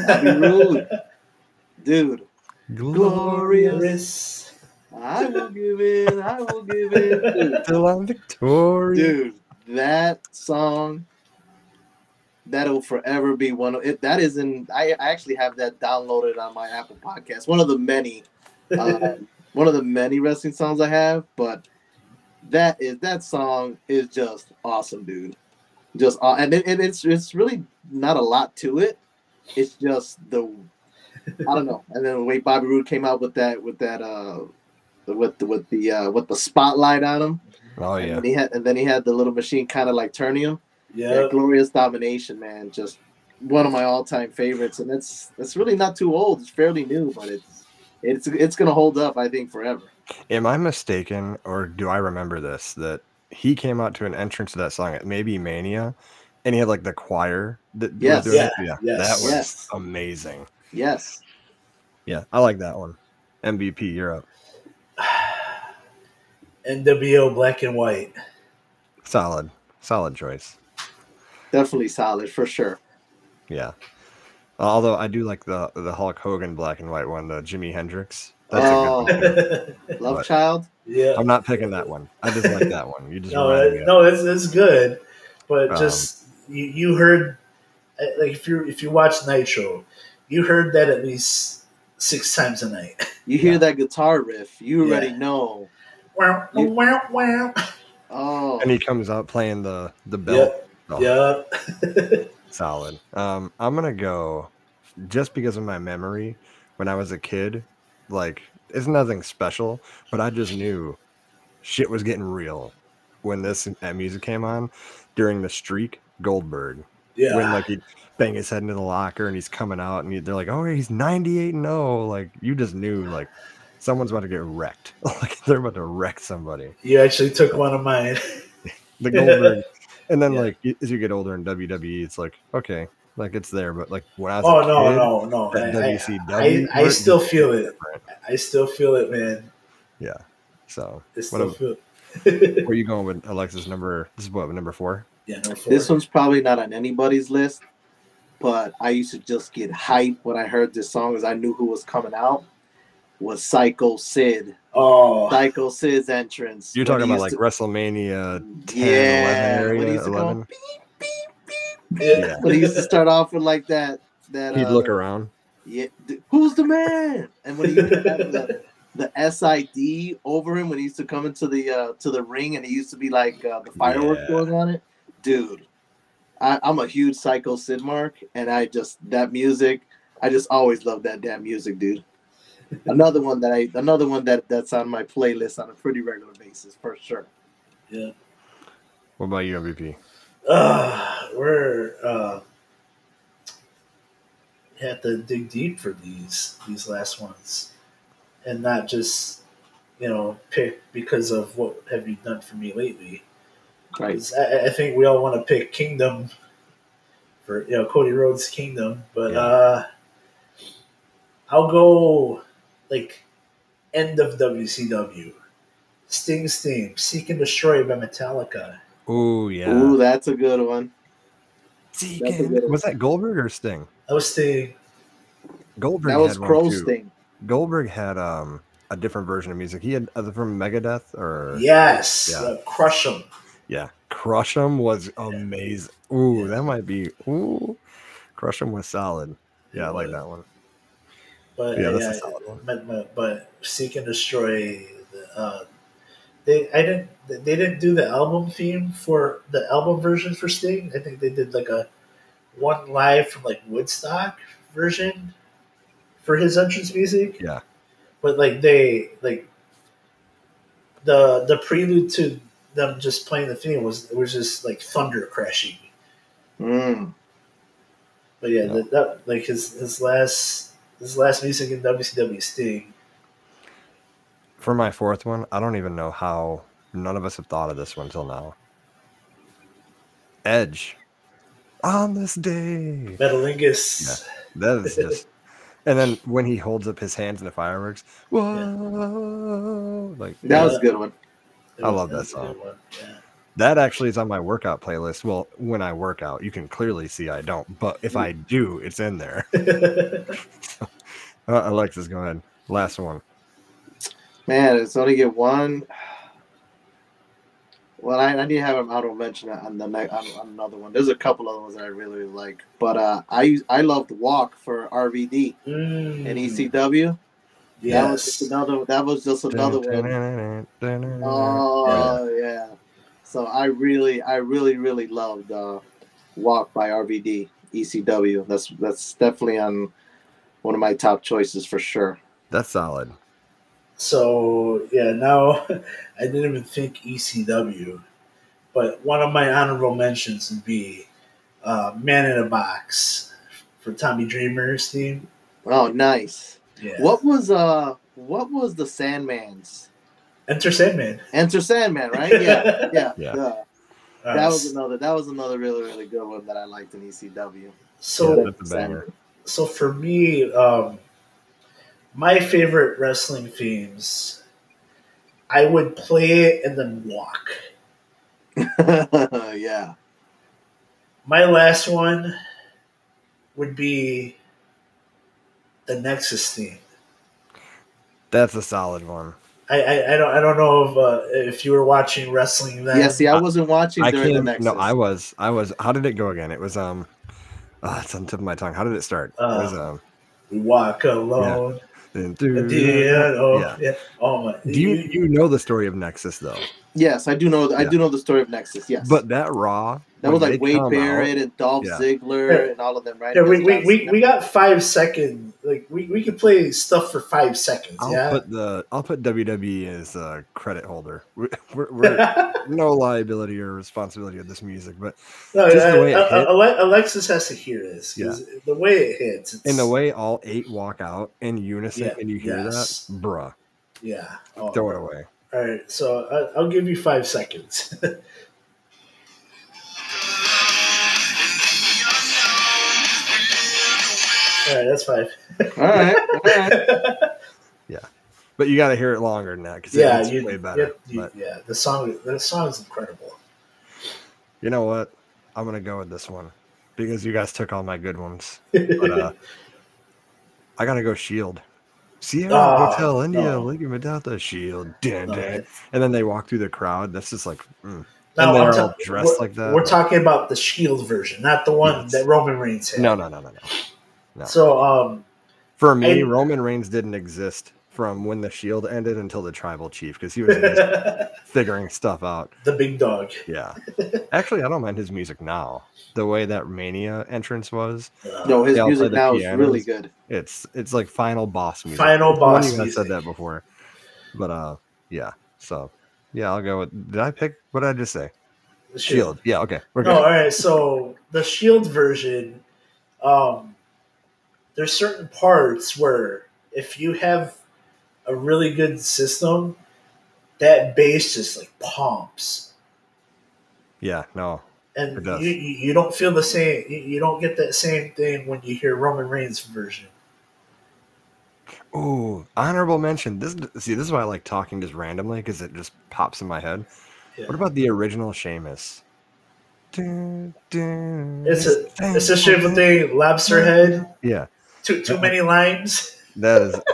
Bobby Roode. Dude, glorious. I will give in. I will give in. Dude, Till I'm victorious. dude, that song that'll forever be one of it. That is in. I, I actually have that downloaded on my Apple Podcast. One of the many, um, one of the many wrestling songs I have. But that is that song is just awesome, dude. Just aw- and it, it, it's it's really not a lot to it. It's just the I don't know. And then the way Bobby Roode came out with that with that uh with the with the uh with the spotlight on him. Oh And yeah, then he had and then he had the little machine kind of like turning him. yeah. That glorious domination, man. Just one of my all time favorites. And it's it's really not too old. It's fairly new, but it's it's it's gonna hold up, I think, forever. Am I mistaken, or do I remember this? That he came out to an entrance to that song at maybe Mania, and he had like the choir. That Yes. doing? Yeah, yeah, yes. that was Yes. amazing. Yes. Yeah, I like that one. MVP, you're up. NWO Black and White. Solid, solid choice. Definitely solid for sure. Yeah. Although I do like the the Hulk Hogan black and white one, the Jimi Hendrix. That's a Oh. good one. Love But- Child. yeah. I'm not picking that one. I just like that one. You just No, it, no, it's, it's good, but Um, just you, you heard uh, like if you if you watch Nitro, you heard that at least six times a night. You hear Yeah. that guitar riff, you Yeah. already know. wow, You- wow, wow. Oh, and he comes out playing the the belt. Oh, Yeah. Solid. Um, I'm gonna go just because of my memory when I was a kid. Like, it's nothing special, but I just knew shit was getting real when this that music came on during the streak. Goldberg, yeah. when like he bang his head into the locker and he's coming out and he- they're like, "Oh, he's 98 and 0." Like you just knew like someone's about to get wrecked. like they're about to wreck somebody. you actually took one of mine. The Goldberg. and then Yeah. like as you get older in WWE, it's like okay, like it's there, but like when I was Oh a no, kid, no, no! that I, WCW I, I still was feel it. I still feel it, man. Yeah. So I what, still a- feel. where are you going with Alexis number? This is what number four. yeah, no. this one's probably not on anybody's list, but I used to just get hyped when I heard this song, as I knew who was coming out. Was Psycho Sid? Oh, Psycho Sid's entrance. You're talking about like used WrestleMania 10, yeah, 11 area, used to 11. go beep beep beep. Yeah. When he used to start off with like that. That He'd uh, look around. Yeah, who's the man? And when he used to have the, the SID over him when he used to come into the uh, to the ring and he used to be like uh, the fireworks Yeah. going on it, dude. I, I'm a huge Psycho Sid mark, and I just that music. I just always love that damn music, dude. another one that I another one that that's on my playlist on a pretty regular basis for sure. yeah. What about you, MVP? Uh, we're uh, had to dig deep for these these last ones, and not just you know pick because of what have you done for me lately. Right. I, I think we all want to pick Kingdom for you know Cody Rhodes Kingdom, but Yeah. uh, I'll go like end of WCW. Sting's theme, Seek and Destroy by Metallica. Oh yeah. Ooh, that's a good one. Seeking- that's a good one. Was that Goldberg or Sting? That was Sting. Goldberg That was had one Crow's thing. Goldberg had um a different version of music. He had uh, from Megadeth or Yes, Yeah. uh, crush them. yeah, Crush 'em was amazing. Ooh, that might be ooh. Crush 'em was solid. Yeah, I like that one. But Yeah, yeah, that's a solid one. But, but, but Seek and Destroy. Uh, they I didn't they didn't do the album theme for the album version for Sting. I think they did like a one live from like Woodstock version for his entrance music. Yeah. But like they like the the prelude to them just playing the theme was it was just like thunder crashing. Mm. But yeah, Yeah. That, that like his his last his last music in WCW Sting. For my fourth one, I don't even know how none of us have thought of this one till now. Edge. On this day. Metalingus. That is just. And then when he holds up his hands in the fireworks, whoa! Like That was a good one. I love that was a good song. Yeah. that actually is on my workout playlist. Well, when I work out, you can clearly see I don't, but if I do, it's in there. Uh, Alexis, go ahead. Last one. Man, it's only get one. Well, I, I need to have an auto mention on the next on, on another one. There's a couple other ones that I really, really like, but uh, I I loved Walk for RVD Mm, and ECW. Yeah, that was just another. That was just another one. Oh yeah. So I really, I really, really loved uh, Walk by RVD ECW. That's that's definitely on one of my top choices for sure. That's solid. So yeah, now I didn't even think ECW, but one of my honorable mentions would be uh, Man in a Box for Tommy Dreamer's theme. Oh, nice. Yeah. What was uh, what was the Sandman's? Enter Sandman. Enter Sandman, right? Yeah, yeah. Yeah. yeah. Uh, That was another. That was another really, really good one that I liked in ECW. so Yeah, that's a banger. so for me, um, my favorite wrestling themes, I would play it and then walk. yeah. My last one would be the Nexus theme. That's a solid one. I, I, I don't I don't know if uh, if you were watching wrestling then. Yeah. See, I wasn't watching I during the can't. Nexus. No, I was. I was. How did it go again? It was um. Uh, it's on the tip of my tongue. How did it start? Uh, it was um. we walk alone. Yeah, oh, Yeah. yeah. oh my. Do you you know the story of Nexus though? Yes, I do know. I Yeah. do know the story of Nexus. Yes, But that Raw that was like they Wade Barrett out- and Dolph Yeah. Ziggler Yeah. and all of them, right? Yeah, we, Those we, guys. we, we got five second like we, we could play stuff for five seconds. I'll yeah. put the I'll put WWE as a credit holder. We're, we're, we're no liability or responsibility of this music, but no, just the uh, way it uh, hit. Alexis has to hear this. 'cause The way it hits. It's, in the way all eight walk out in unison Yeah, and you hear yes. that, bruh, Yeah. Oh, throw it away. All right. So I, I'll give you five seconds. All right, that's five. All right, all right. But you got to hear it longer than that because yeah, it's you, way better. yep, you- but yeah. The song, the song is incredible. you know what? I'm gonna go with this one because you guys took all my good ones. But uh, I gotta go Shield. Sierra Oh, Hotel India, no. Lincoln Medallion Shield, dun, No, dun. it- and then they walk through the crowd. That's just like, mm. No, and they're I'm all ta- dressed we're- like that. We're talking about the Shield version, not the one Yes. that Roman Reigns had. no, no, no, no, no. no. So, um, For me, And- Roman Reigns didn't exist from when the Shield ended until the Tribal Chief because he was just figuring stuff out. The big dog. Yeah. Actually, I don't mind his music now. The way that Mania entrance was, No, his music play the now is really good. it's it's like final boss music. Final boss of you guys music. said that before, but uh, yeah. So yeah, I'll go with. Did I pick? What did I just say? the Shield. Yeah. Okay. We're No, good. all right. So the Shield version, um, there's certain parts where if you have a really good system, that bass just like pumps, Yeah. No. And you, you don't feel the same. You, don't get that same thing when you hear Roman Reigns version. Oh, honorable mention. This see, this is why I like talking just randomly because it just pops in my head. Yeah. What about the original Sheamus? It's a it's a shameful thing. Lobster head. Yeah, Too too many lines. that is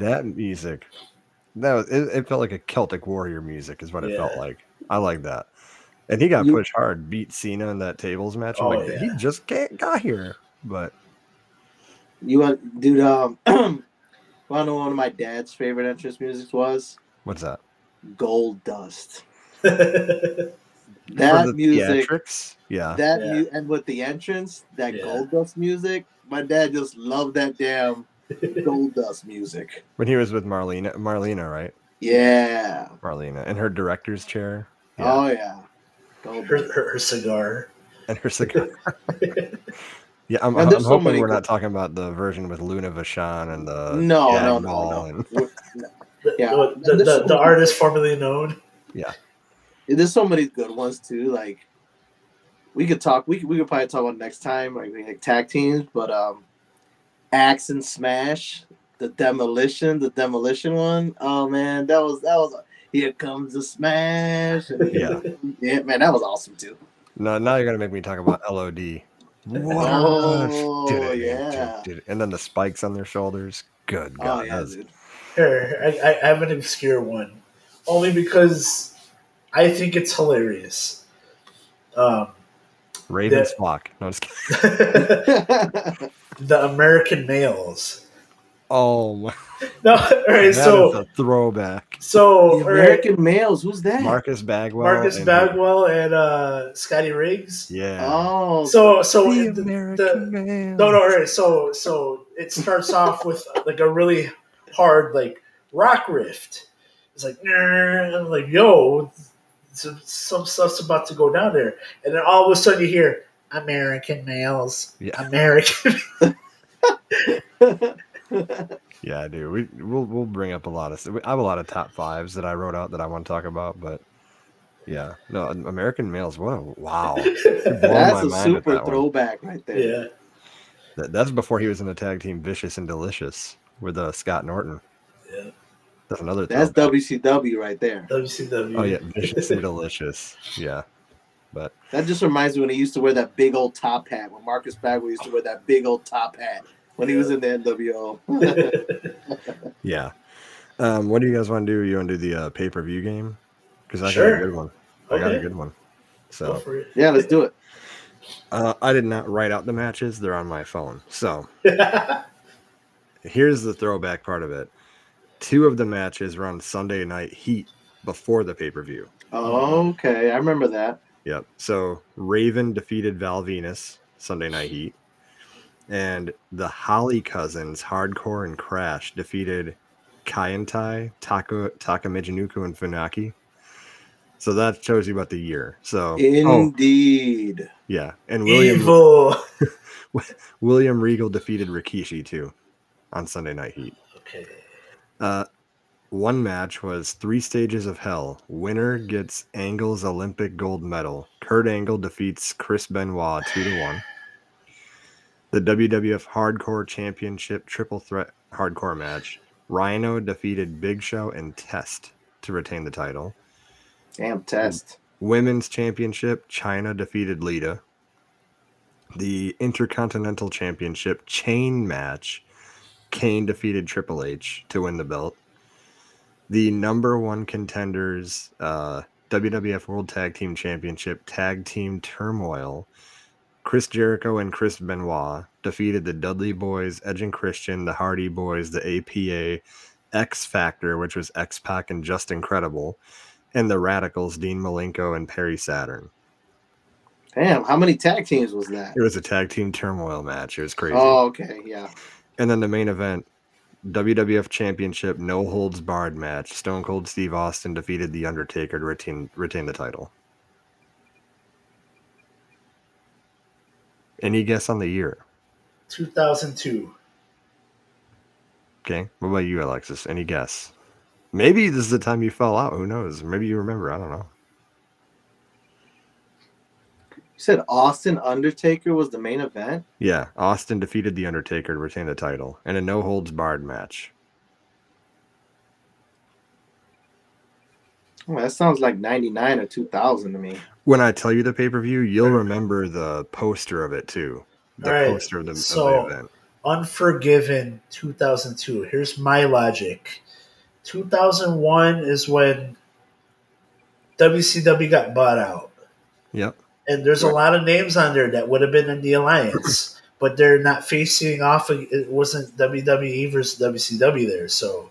that music. That was it, it. Felt like a Celtic warrior music, is what it felt like. I like that. And he got You- pushed hard, beat Cena in that tables match. I'm Oh, like, yeah. he just can't got here. But You want, dude? Um, want to know one of my dad's favorite entrance music was what's that? Gold Dust. That the music, theatrics? Yeah. that Yeah. mu- and with the entrance, that Yeah. Gold Dust music, my dad just loved that damn Gold Dust music. When he was with Marlena, Marlena, right? Yeah. Marlena in her director's chair. Yeah. Oh yeah. Gold her, her, her cigar. and her cigar. yeah, I'm, And I'm so hoping we're good- not talking about the version with Luna Vachon and the No, Jag no, no, no. and- We're- The, Yeah. the, the, the, the artist formerly known. Yeah. There's so many good ones too. Like we could talk. We could, we could probably talk about next time, like, like tag teams. But um, Axe and Smash, the demolition, the demolition one. Oh man, that was that was. Here comes the smash. Yeah. yeah, man, that was awesome too. No, now you're gonna make me talk about LOD. Oh, yeah. And then the spikes on their shoulders. Good Oh God. yeah, that's- dude. Here, I, I have an obscure one, only because I think it's hilarious. Um, Raven's The- flock. No, I'm just kidding. the American males. Oh my No, all right. that is so, a throwback. so the all right, American males. Who's that? Marcus Bagwell. Marcus and- Bagwell and uh, Scotty Riggs. Yeah. Oh, So, so The the, American the, man. no, no, all right. So, so it starts off with like a really hard like rock rift. It's like, "Nah," I'm like, yo, some, some stuff's about to go down there, and then all of a sudden you hear American males, Yeah. American. Yeah, dude. We we'll we'll bring up a lot of. I have a lot of top fives that I wrote out that I want to talk about, but yeah, no, American males. What a wow. That's a super that one. throwback right there. yeah, That, that's before he was in the tag team Vicious and Delicious with uh, Scott Norton. yeah. That's another. That's throwback. WCW right there. WCW. Oh yeah, Vicious and Delicious. Yeah, but That just reminds me when he used to wear that big old top hat. When Marcus Bagwell used to wear that big old top hat when he was in the NWO. yeah. Um, what do you guys want to do? You want to do the uh, pay per view game? Because I got a good one. I got a good one. Go So for it. yeah, let's do it. uh, I did not write out the matches; they're on my phone. So here's the throwback part of it. Two of the matches were on Sunday Night Heat before the pay per view. Okay, I remember that. Yep. So Raven defeated Val Venis Sunday Night Heat, and the Holly Cousins, Hardcore and Crash, defeated Kaientai, Taka Takamijinuku, and Funaki. So that shows you about the year. So oh Indeed. yeah, and William Evil. William Regal defeated Rikishi too on Sunday Night Heat. Okay. Uh, one match was Three Stages of Hell. Winner gets Angle's Olympic gold medal. Kurt Angle defeats Chris Benoit 2 to 1. The WWF Hardcore Championship Triple Threat Hardcore match. Rhyno defeated Big Show and Test to retain the title. Damn test. Women's Championship, Chyna defeated Lita. The Intercontinental Championship chain match, Kane defeated Triple H to win the belt. The number one contenders, uh, WWF World Tag Team Championship Tag Team Turmoil, Chris Jericho and Chris Benoit defeated the Dudley Boyz, Edge and Christian, the Hardy Boyz, the APA, X Factor, which was X Pac and Justin Credible, and the Radicals, Dean Malenko and Perry Saturn. Damn, how many tag teams was that? It was a tag team turmoil match. It was crazy. Oh, okay, yeah. And then the main event, WWF Championship No Holds Barred match. Stone Cold Steve Austin defeated The Undertaker to retain retain the title. Any guess on the year? 2002. Okay. What about you, Alexis? Any guess? Maybe this is the time you fell out. Who knows? Maybe you remember. I don't know. You said Austin Undertaker was the main event? Yeah, Austin defeated The Undertaker to retain the title in a no holds barred match. Oh, that sounds like 99 or 2000 to me. When I tell you the pay per view, you'll remember the poster of it too. The Alright, poster of the, so- of the event. Unforgiven 2002. Here's my logic 2001 is when WCW got bought out. And there's a lot of names on there that would have been in the alliance, but they're not facing off. It wasn't WWE versus WCW there. So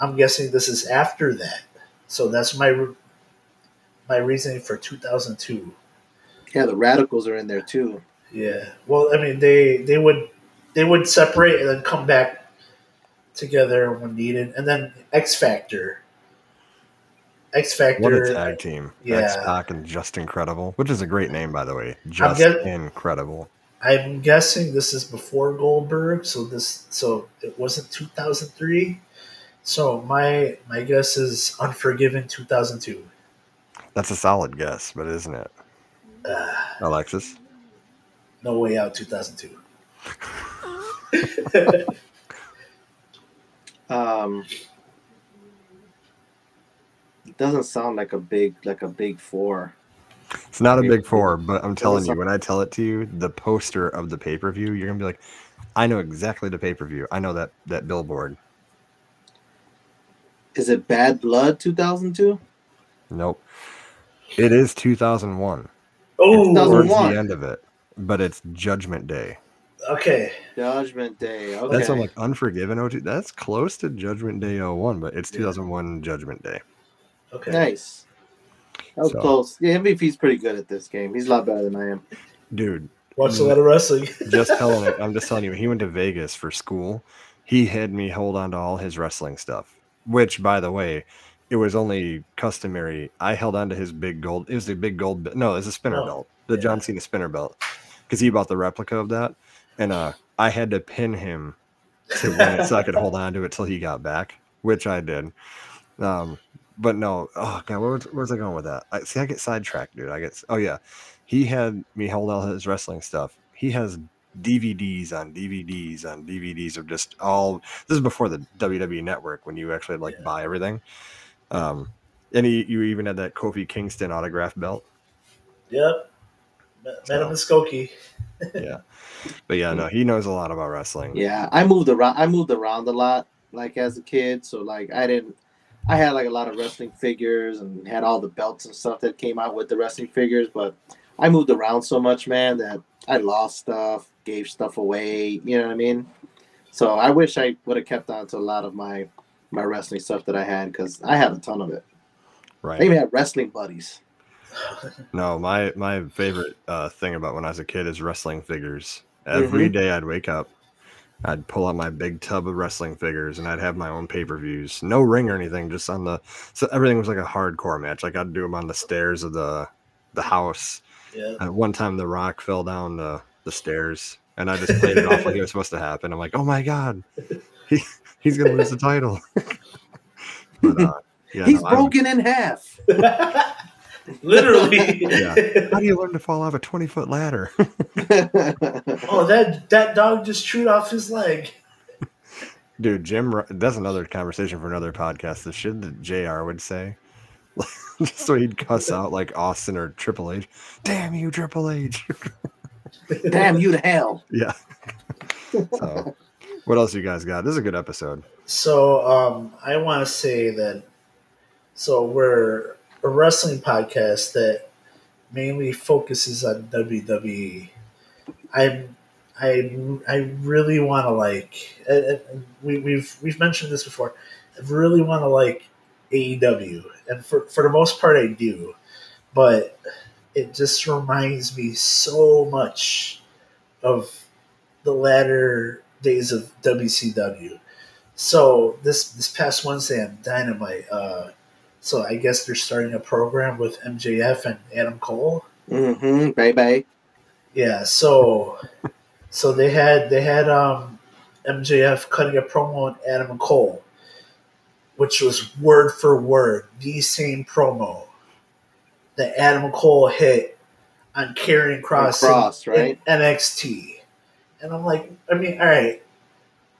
I'm guessing this is after that. So that's my my reasoning for 2002. Yeah, the Radicals are in there too. Yeah. Well, I mean, they they would they would separate and then come back together when needed, and then X Factor. X What a tag team. yeah. X Pac and Justin Credible, which is a great name, by the way. Just get- Incredible. I'm guessing this is before Goldberg, so this so it wasn't 2003. So my my guess is Unforgiven 2002. That's a solid guess, but isn't it? Uh, Alexis? no way out 2002. Um, it doesn't sound like a big like a big four. It's not a big four, but I'm telling you, when I tell it to you, the poster of the pay per view, you're gonna be like, I know exactly the pay per view. I know that that billboard. Is it Bad Blood 2002? Nope. It is 2001. oh, Doesn't Towards want. the end of it, but it's Judgment Day. okay. Judgment Day. Okay. That's on like Unforgiven 02. That's close to Judgment Day 01, but it's Yeah. 2001 Judgment Day. Okay. nice. That was So- close. Yeah, MVP's pretty good at this game. He's a lot better than I am. Dude, Watch a lot of wrestling. just telling it. I'm just telling you, he went to Vegas for school. He had me hold on to all his wrestling stuff, which, by the way, it was only customary. I held on to his big gold. It was the big gold. No, it was a spinner Oh, belt, the yeah. John Cena spinner belt, because he bought the replica of that, and uh, I had to pin him to win it so I could hold on to it till he got back, which I did. Um, but no, oh god, where was, where's I going with that? I see. I get sidetracked, dude. I get. Oh yeah, he had me hold all his wrestling stuff. He has DVDs on DVDs on DVDs of just all. This is before the WWE Network when you actually like Yeah. buy everything. Um, and he, you even had that Kofi Kingston autograph belt. Yep. Met, met him in Skokie. Yeah, but yeah, no, he knows a lot about wrestling. Yeah, I moved around. I moved around a lot, like as a kid. So like I didn't. I had like a lot of wrestling figures and had all the belts and stuff that came out with the wrestling figures. But I moved around so much, man, that I lost stuff, gave stuff away. You know what I mean? So I wish I would have kept on to a lot of my my wrestling stuff that I had because I had a ton of it. Right. I right. even had wrestling buddies. No, my my favorite uh, thing about when I was a kid is wrestling figures. Every day I'd wake up, I'd pull out my big tub of wrestling figures, and I'd have my own pay per views. No ring or anything, just on the. So everything was like a hardcore match. Like I'd do them on the stairs of the the house. Yeah. At one time, The Rock fell down the the stairs, and I just played it off like it was supposed to happen. I'm like, oh my god, he he's gonna lose the title. but, uh, yeah, He's no, I'm- broken in half. Literally. Yeah. How do you learn to fall off a 20 foot ladder? oh, that that dog just chewed off his leg. Dude, Jim, that's another conversation for another podcast. The shit that JR would say. Just so he'd cuss out like Austin or Triple H. Damn you, Triple H. Damn you to hell. yeah. So, what else you guys got? This is a good episode. So um, I want to say that. So we're a wrestling podcast that mainly focuses on WWE. I'm I I really want to like. uh, uh, we, we've we've mentioned this before. I really want to like AEW, and for for the most part, I do. But it just reminds me so much of the latter days of WCW. So this this past Wednesday on Dynamite, uh, so I guess they're starting a program with MJF and Adam Cole. Mm-hmm. Bye bye. Yeah, so so they had they had um, MJF cutting a promo on Adam Cole, which was word for word the same promo that Adam Cole hit on Karrion Kross, in- Kross, right? NXT. And I'm like, I mean, all right,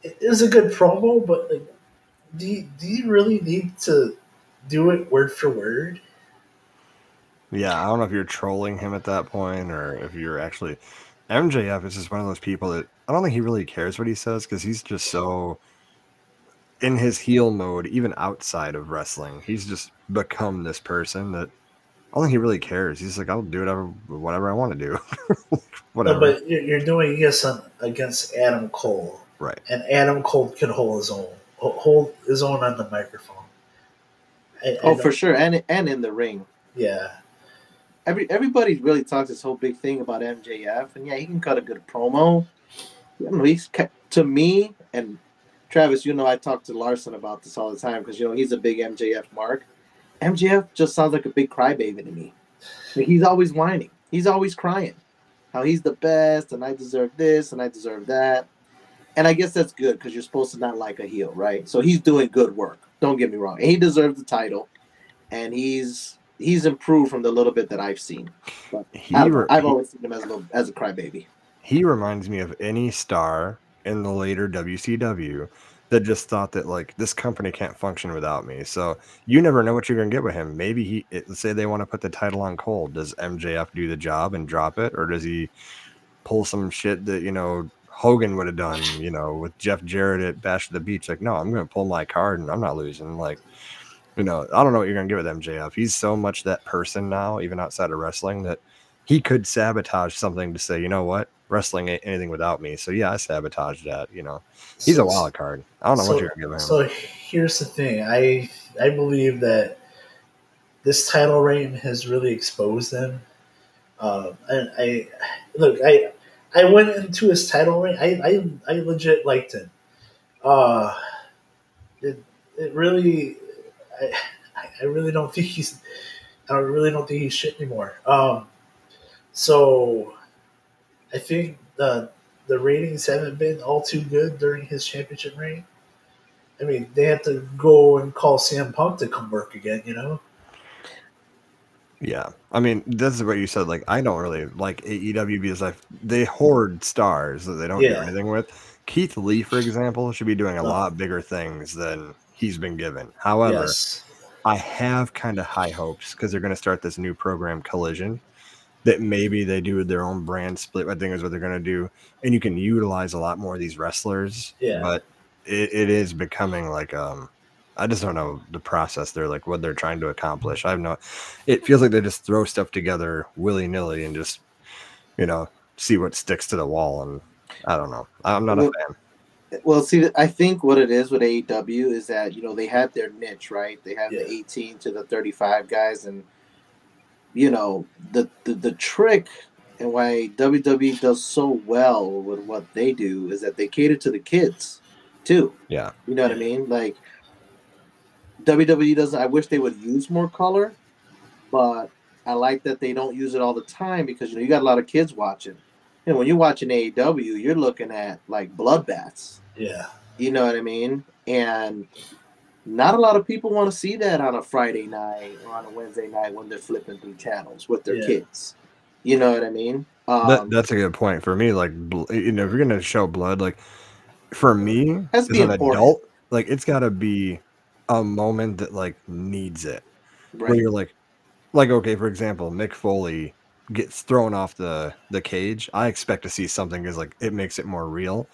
it is a good promo, but like, do you, do you really need to do it word for word? Yeah, I don't know if you're trolling him at that point or if you're actually. MJF is just one of those people that I don't think he really cares what he says because he's just so in his heel mode, even outside of wrestling. He's just become this person that I don't think he really cares. He's like, I'll do whatever, whatever I want to do. whatever. No, but you're, you're doing this on, against Adam Cole. right. and Adam Cole can hold his own, hold his own on the microphone. I Oh, don't- for sure, and and in the ring. yeah, Every everybody really talks this whole big thing about MJF, and yeah, he can cut a good promo. I know, he's to me and Travis. You know, I talk to Larson about this all the time because you know he's a big MJF mark. MJF just sounds like a big crybaby to me. Like, he's always whining. He's always crying. How he's the best, and I deserve this, and I deserve that. And I guess that's good because you're supposed to not like a heel, right? So he's doing good work. Don't get me wrong. He deserves the title, and he's he's improved from the little bit that I've seen. He, I've, re- I've always seen him as a little, as a crybaby. he reminds me of any star in the later WCW that just thought that like this company can't function without me. So you never know what you're gonna get with him. Maybe he it, say they want to put the title on Cole. Does MJF do the job and drop it, or does he pull some shit that you know Hogan would have done? You know, with Jeff Jarrett at Bash the Beach. Like, no, I'm gonna pull my card and I'm not losing. Like, you know, I don't know what you're gonna get with MJF. He's so much that person now, even outside of wrestling, that he could sabotage something to say, you know what, wrestling ain't anything without me. So yeah, I sabotaged that. You know, he's a wild card. I don't know so, what you're gonna give him. So here's the thing. I I believe that this title reign has really exposed them. Um, and I look, I I went into his title reign. I I, I legit liked him. Uh, it it really, I I really don't think he's. I really don't think he's shit anymore. Um, so I think the the ratings haven't been all too good during his championship reign. I mean, they had to go and call CM Punk to come work again, you know? Yeah, I mean, this is what you said. Like, I don't really like AEW because I they hoard stars that they don't do anything with. Keith Lee, for example, should be doing a Oh. lot bigger things than he's been given. However, yes. I have kind of high hopes because they're going to start this new program, Collision, that maybe they do their own brand split. I think is what they're going to do, and you can utilize a lot more of these wrestlers. Yeah. but it, it is becoming like um, I just don't know the process. They're like what they're trying to accomplish. I have no. It feels like they just throw stuff together willy nilly and just you know see what sticks to the wall. And I don't know. I'm not a fan. Well, see, I think what it is with AEW is that you know they have their niche, right? They have Yeah. the 18 to the 35 guys, and you know the, the the trick and why WWE does so well with what they do is that they cater to the kids too. Yeah. You know what I mean? Like WWE doesn't. I wish they would use more color, but I like that they don't use it all the time because you know you got a lot of kids watching. And when you're watching AEW, you're looking at like bloodbaths. Yeah. You know what I mean? And not a lot of people want to see that on a Friday night or on a Wednesday night when they're flipping through channels with their Yeah. kids. You know what I mean? Um, that, that's a good point for me. Like, you know, if you're gonna show blood, like for me Has as an important. adult, like it's got to be a moment that like needs it. Where you're like, like okay, for example, Mick Foley gets thrown off the the cage. I expect to see something because like it makes it more real.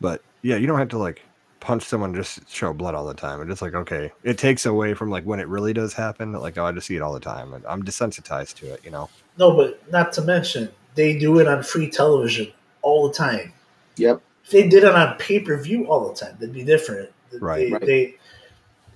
But yeah, you don't have to like punch someone just show blood all the time. It's just like okay, it takes away from like when it really does happen. Like oh, I just see it all the time, and I'm desensitized to it. You know. No, but not to mention, they do it on free television all the time. Yep. If they did it on pay per view all the time, that'd be different. Right. They, Right. they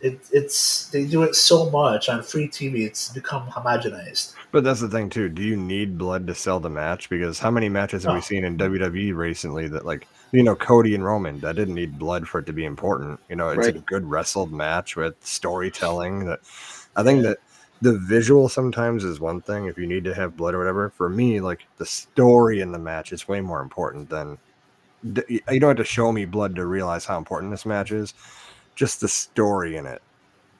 it, it's they do it so much on free TV. It's become homogenized. But that's the thing too. Do you need blood to sell the match? Because how many matches have we seen in WWE recently that like you know Cody and Roman that didn't need blood for it to be important? You know, it's a good wrestled match with storytelling. That I think that the visual sometimes is one thing. If you need to have blood or whatever, for me, like the story in the match is way more important than you don't have to show me blood to realize how important this match is. Just the story in it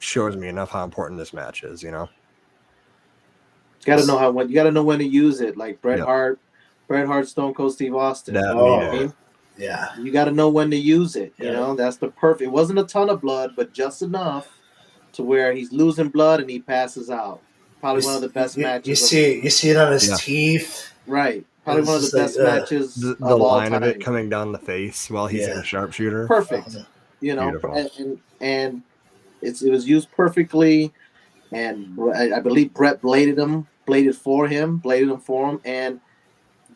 shows me enough how important this match is. You know. You Got to know how when you got to know when to use it. Like Bret Yep. Hart, Bret Hart, Stone Cold Steve Austin. That You know I mean? Yeah. You got to know when to use it. You Yeah. know, that's the perfect. It wasn't a ton of blood, but just enough to where he's losing blood and he passes out. Probably one of the best you, matches. You of- see, you see it on his Yeah. teeth. right? Probably It's one of the best like, uh, matches the, of the all line time. of it coming down the face while he's in a sharpshooter. Perfect. You know, and, and and it's it was used perfectly, and I, I believe Bret bladed him, bladed for him, bladed him for him, and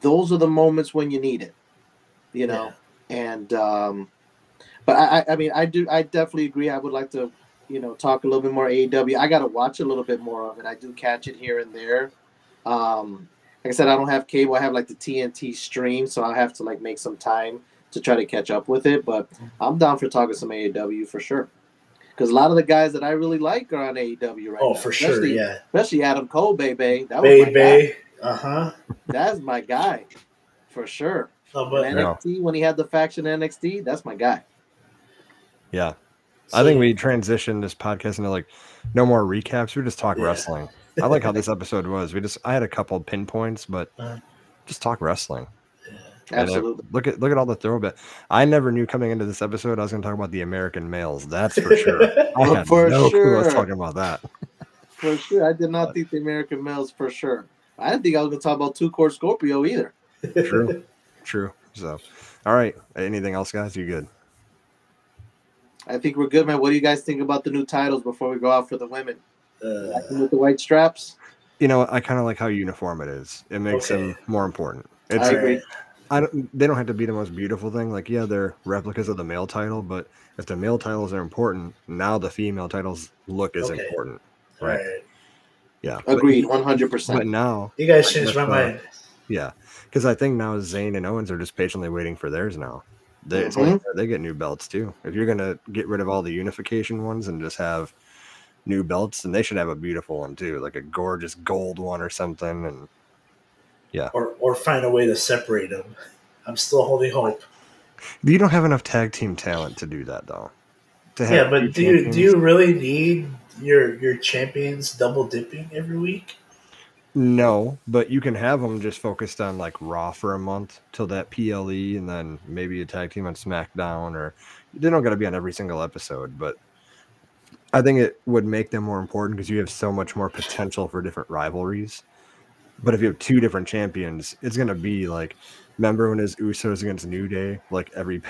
those are the moments when you need it, you know, and um, but I I- I mean I do I definitely agree. I would like to you know talk a little bit more AEW. I got to watch a little bit more of it. I do catch it here and there. Um, like I said, I don't have cable. I have like the TNT stream, so I have to like make some time to try to catch up with it. But I'm down for talking some AEW for sure. Because a lot of the guys that I really like are on AEW right Oh, now. for sure. Especially- Yeah. Especially Adam Cole, baby. That was my guy. Baby. Uh huh. That's my guy, for sure. No, but Yeah. NXT when he had the faction NXT, that's my guy. Yeah. I think we transitioned this podcast into like no more recaps. We just talk Yeah. wrestling. I like how this episode was. We just I had a couple pinpoints, but Uh. just talk wrestling. And, uh, Absolutely. look at look at all the throwback. I never knew coming into this episode I was going to talk about the American males. That's for sure. I had for no clue I was talking about that. For sure. I did not think the American males for sure. I didn't think I was gonna talk about Too Cold Scorpio either. True, true. So, all right. Anything else, guys? You good? I think we're good, man. What do you guys think about the new titles before we go out for the women? Uh, with the white straps? You know, I kind of like how uniform it is. It makes Okay. them more important. It's I agree. I don't. They don't have to be the most beautiful thing. Like, yeah, they're replicas of the male title, but if the male titles are important, now the female titles look as Okay. important. Right. right. Yeah. Agreed, one hundred percent. But, now, You guys changed my mind. yeah, because I think now Zayn and Owens are just patiently waiting for theirs now. They, Mhm. only they get new belts too. If you're gonna get rid of all the unification ones and just have new belts, then they should have a beautiful one too, like a gorgeous gold one or something. And Or or find a way to separate them. I'm still holding hope. you don't have enough tag team talent to do that though. Yeah, but do you do you really need your your champions double dipping every week? No, but you can have them just focused on like Raw for a month till that PLE, and then maybe a tag team on SmackDown, or they don't got to be on every single episode. But I think it would make them more important because you have so much more potential for different rivalries. But if you have two different champions, it's gonna be like, remember when his Usos against New Day, like every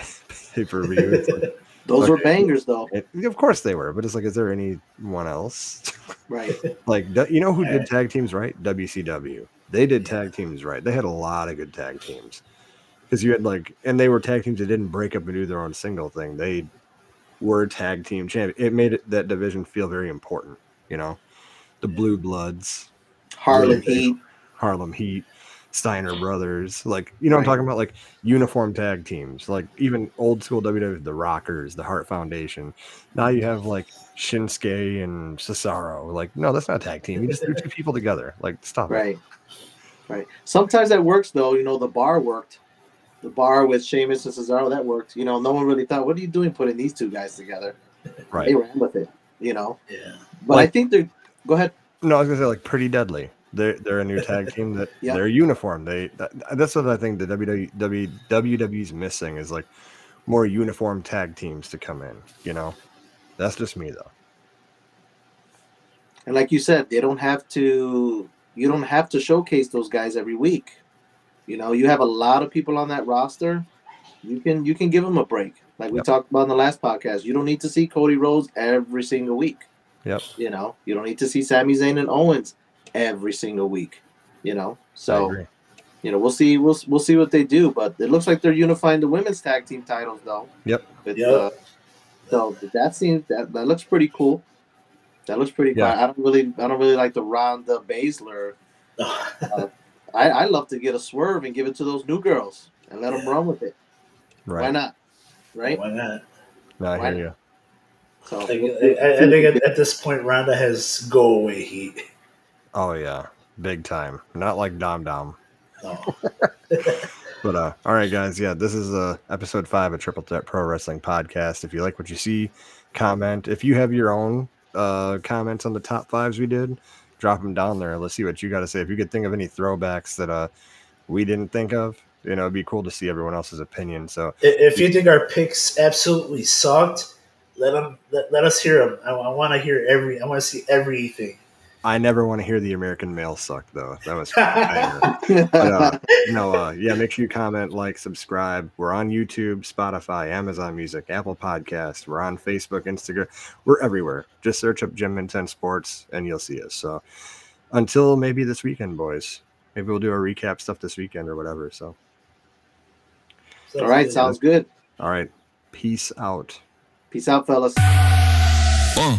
pay per view. Those were bangers, though. of course they were, but it's like, is there anyone else? Right. Like you know who did tag teams right? WCW. They did tag teams right. They had a lot of good tag teams. Because you had like, and they were tag teams that didn't break up and do their own single thing. They were tag team champion. It made it, that division feel very important. You know, the Blue Bloods, Harlem Heat. Harlem Heat, Steiner Brothers. Like you know, what Right. I'm talking about like uniform tag teams. Like even old school WWE, the Rockers, the Hart Foundation. Now you have like Shinsuke and Cesaro. Like no, that's not a tag team. You just threw two people together. Like stop it. Right. Right. Sometimes that works, though. You know, the bar worked. The bar with Sheamus and Cesaro, that worked. You know, no one really thought, what are you doing putting these two guys together? Right. They ran with it, you know. Yeah. But I think they're. Go ahead. No, I was gonna say like Pretty Deadly. They're they're a new tag team that Yeah. they're uniform. They that, that's what I think the WWE WWE's missing is like more uniform tag teams to come in. You know, that's just me though. And like you said, they don't have to. You don't have to showcase those guys every week. You know, you have a lot of people on that roster. You can you can give them a break, like we Yep. talked about in the last podcast. You don't need to see Cody Rhodes every single week. Yep. You know, you don't need to see Sami Zayn and Owens every single week. You know, so you know we'll see we'll we'll see what they do. But it looks like they're unifying the women's tag team titles though. Yep. With, Yep. uh, so that seems that that looks pretty cool. That looks pretty cool. Yeah. I don't really I don't really like the Ronda Baszler. I I love to get a swerve and give it to those new girls and let them run with it. Right. Why not? Right. Why not? No, I Why hear you. So I, I I think at, at this point, Ronda has go away heat. Oh yeah, big time. Not like Dom Dom. No. But uh, all right, guys. Yeah, this is uh episode five of Triple Threat Pro Wrestling Podcast. If you like what you see, comment. If you have your own uh comments on the top fives we did, drop them down there. Let's see what you got to say. If you could think of any throwbacks that uh we didn't think of, you know, it'd be cool to see everyone else's opinion. So I- If you think our picks absolutely sucked, let them let, let us hear them. I, want to hear every. I want to see everything. I never want to hear the American male suck though. That was banger. But, uh, no, uh, yeah, make sure you comment, like, subscribe. We're on YouTube, Spotify, Amazon Music, Apple Podcast. We're on Facebook, Instagram. We're everywhere. Just search up Gem Mint 10 Sports and you'll see us. So until maybe this weekend, boys. Maybe we'll do a recap stuff this weekend or whatever. So, All right, sounds good. all right. Peace out. Peace out, fellas. Uh.